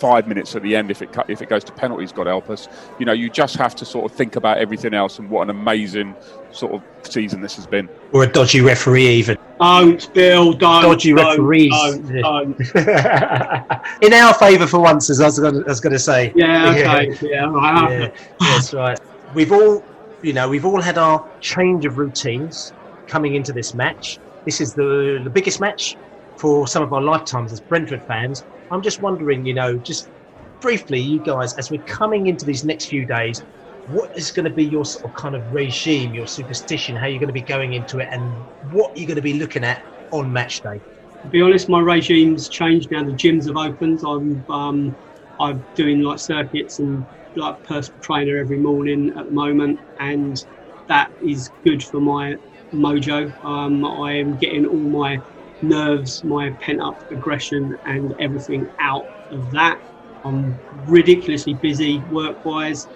five minutes at the end if it if it goes to penalties. God help us. You know, you just have to sort of think about everything else and what an amazing sort of season this has been. Or a dodgy referee, even. Don't, Bill. Don't. Dodgy don't, referees. Don't, don't. In our favour for once, as I was going to, to say. Yeah. Okay. Yeah. yeah, right. yeah that's right. We've all, you know, we've all had our change of routines coming into this match. This is the the biggest match for some of our lifetimes as Brentford fans. I'm just wondering, you know, just briefly, you guys, as we're coming into these next few days, what is going to be your sort of kind of regime, your superstition, how you're going to be going into it, and what you're going to be looking at on match day? To be honest, my regime's changed now. The gyms have opened. I'm um, I'm doing like circuits and like personal trainer every morning at the moment, and that is good for my mojo. Um, I am getting all my nerves, my pent up aggression, and everything out of that. I'm ridiculously busy work wise,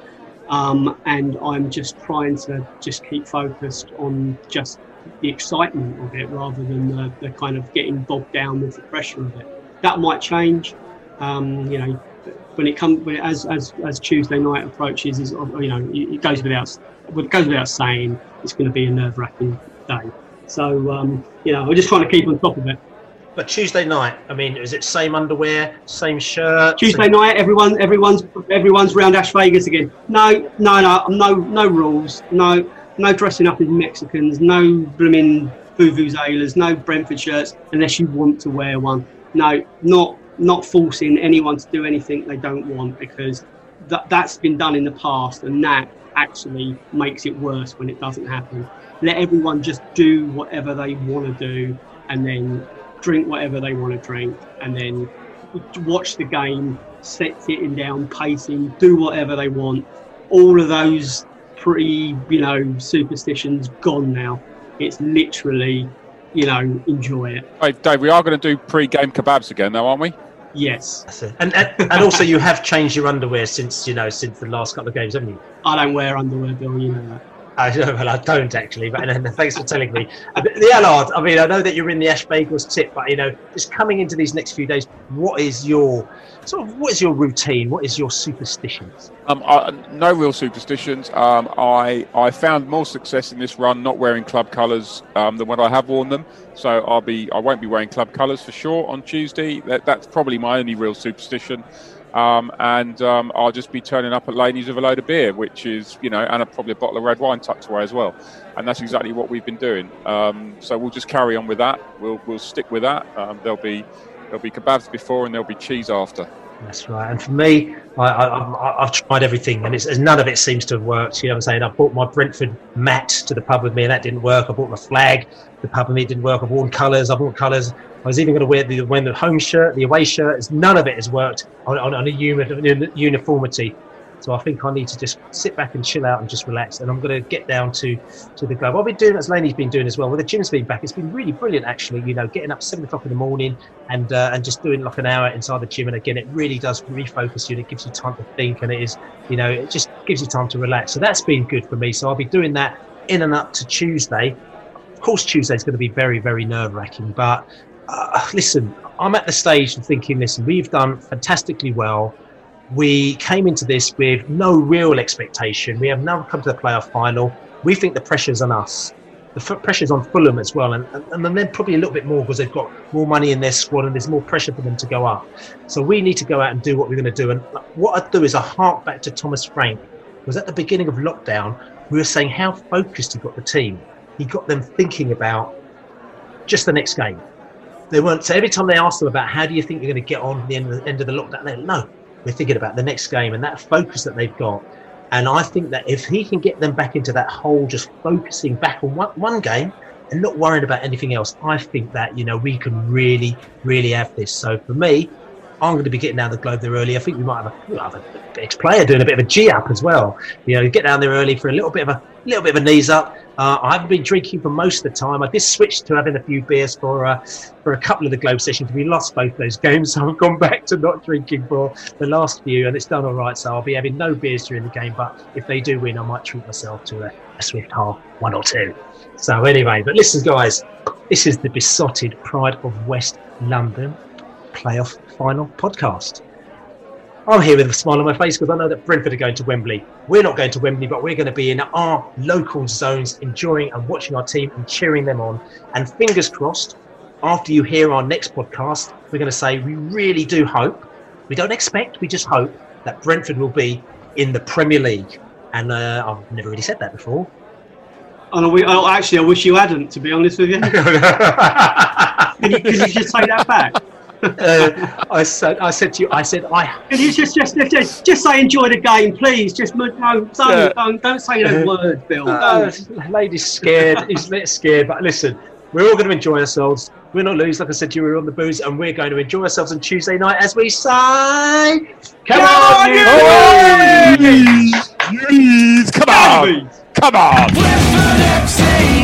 um, and I'm just trying to just keep focused on just the excitement of it rather than the, the kind of getting bogged down with the pressure of it. That might change, um, you know, when it comes as, as as Tuesday night approaches. Is you know, it goes without it goes without saying it's going to be a nerve wracking day. So um, you know, we're just trying to keep on top of it. But Tuesday night, I mean, is it same underwear, same shirt? Tuesday night, everyone, everyone's, everyone's round Ash Vegas again. No, no, no, no, no rules. No, no dressing up as Mexicans. No blooming vuvuzelas. No Brentford shirts unless you want to wear one. No, not not forcing anyone to do anything they don't want because that that's been done in the past, and that actually makes it worse when it doesn't happen let everyone just do whatever they want to do and then drink whatever they want to drink and then watch the game, set sitting down, pacing, do whatever they want. All of those pretty, you know, superstitions gone now. It's literally, you know, enjoy it. Hey, Dave, we are going to do pre-game kebabs again, though, aren't we? Yes. And, and and also you have changed your underwear since you know since the last couple of games, haven't you? I don't wear underwear, Bill. You know that. Well, I don't actually, but and, thanks for telling me. Uh, the Allard, I mean, I know that you're in the Ash Vegas tip, but you know, just coming into these next few days, what is your sort of what is your routine? What is your superstitions? Um, I, no real superstitions. Um, I I found more success in this run not wearing club colours um, than when I have worn them. So I'll be I won't be wearing club colours for sure on Tuesday. That, that's probably my only real superstition. Um, and um, I'll just be turning up at Laney's with a load of beer, which is, you know, and a, probably a bottle of red wine tucked away as well. And that's exactly what we've been doing. Um, so we'll just carry on with that. We'll, we'll stick with that. Um, there'll be there'll be kebabs before and there'll be cheese after. That's right. And for me, I, have tried everything, and none of it seems to have worked. You know what I'm saying? I bought my Brentford mat to the pub with me, and that didn't work. I bought my flag to the pub with me, it didn't work. I've worn colours. I bought colours. I was even going to wear the, wear the home shirt, the away shirt. None of it has worked on, on, on a uniformity. So I think I need to just sit back and chill out and just relax. And I'm going to get down to, to the club. I've been doing as Laney's been doing as well. Well, the gym's been back. It's been really brilliant, actually. You know, getting up seven o'clock in the morning and uh, and just doing like an hour inside the gym. And again, it really does refocus you. And it gives you time to think, and it is, you know, it just gives you time to relax. So that's been good for me. So I'll be doing that in and up to Tuesday. Of course, Tuesday is going to be very, very nerve wracking, but uh, listen, I'm at the stage of thinking, listen, we've done fantastically well. We came into this with no real expectation. We have now come to the playoff final. We think the pressure's on us. The f- pressure's on Fulham as well, and, and, and then probably a little bit more because they've got more money in their squad and there's more pressure for them to go up. So we need to go out and do what we're going to do. And what I do is I hark back to Thomas Frank. Because at the beginning of lockdown, we were saying how focused he got the team. He got them thinking about just the next game they weren't. So every time they asked them about how do you think you're going to get on the end of the, end of the lockdown, they're no, we're thinking about the next game and that focus that they've got. And I think that if he can get them back into that whole, just focusing back on one, one game and not worrying about anything else, I think that you know we can really, really have this. So for me, I'm going to be getting down the globe there early. I think we might have a, have an ex-player doing a bit of a G up as well. You know, get down there early for a little bit of a little bit of a knees up. Uh, I haven't been drinking for most of the time. I did switch to having a few beers for uh, for a couple of the Globe sessions. We lost both those games, so I've gone back to not drinking for the last few, and it's done all right. So I'll be having no beers during the game. But if they do win, I might treat myself to a, a swift half, one or two. So anyway, but listen, guys, this is the Beesotted Pride of West London playoff final podcast. I'm here with a smile on my face because I know that Brentford are going to Wembley. We're not going to Wembley, but we're going to be in our local zones, enjoying and watching our team and cheering them on. And fingers crossed, after you hear our next podcast, we're going to say we really do hope, we don't expect, we just hope that Brentford will be in the Premier League. And uh, I've never really said that before. Oh, we, oh, actually, I wish you hadn't, to be honest with you. can, you can you just take that back? Uh, I said, I said to you, I said, I. Can you just, just, just, just say enjoy the game, please? Just no, don't, don't, don't say those words, Bill. Uh, Laney's scared. He's a bit scared, but listen, we're all going to enjoy ourselves. We're not lose, like I said to you, we're on the booze, and we're going to enjoy ourselves on Tuesday night as we say, "Come, on, you boys! Please, come on, come on!"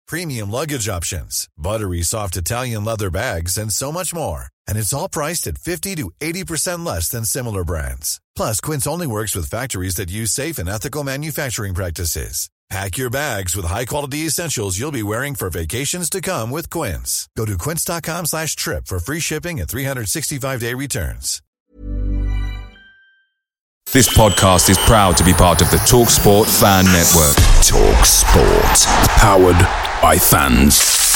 premium luggage options, buttery soft Italian leather bags, and so much more. And it's all priced at 50 to 80% less than similar brands. Plus, Quince only works with factories that use safe and ethical manufacturing practices. Pack your bags with high-quality essentials you'll be wearing for vacations to come with Quince. Go to quince.com slash trip for free shipping and 365-day returns. This podcast is proud to be part of the TalkSport Fan Network. TalkSport. Powered by fans.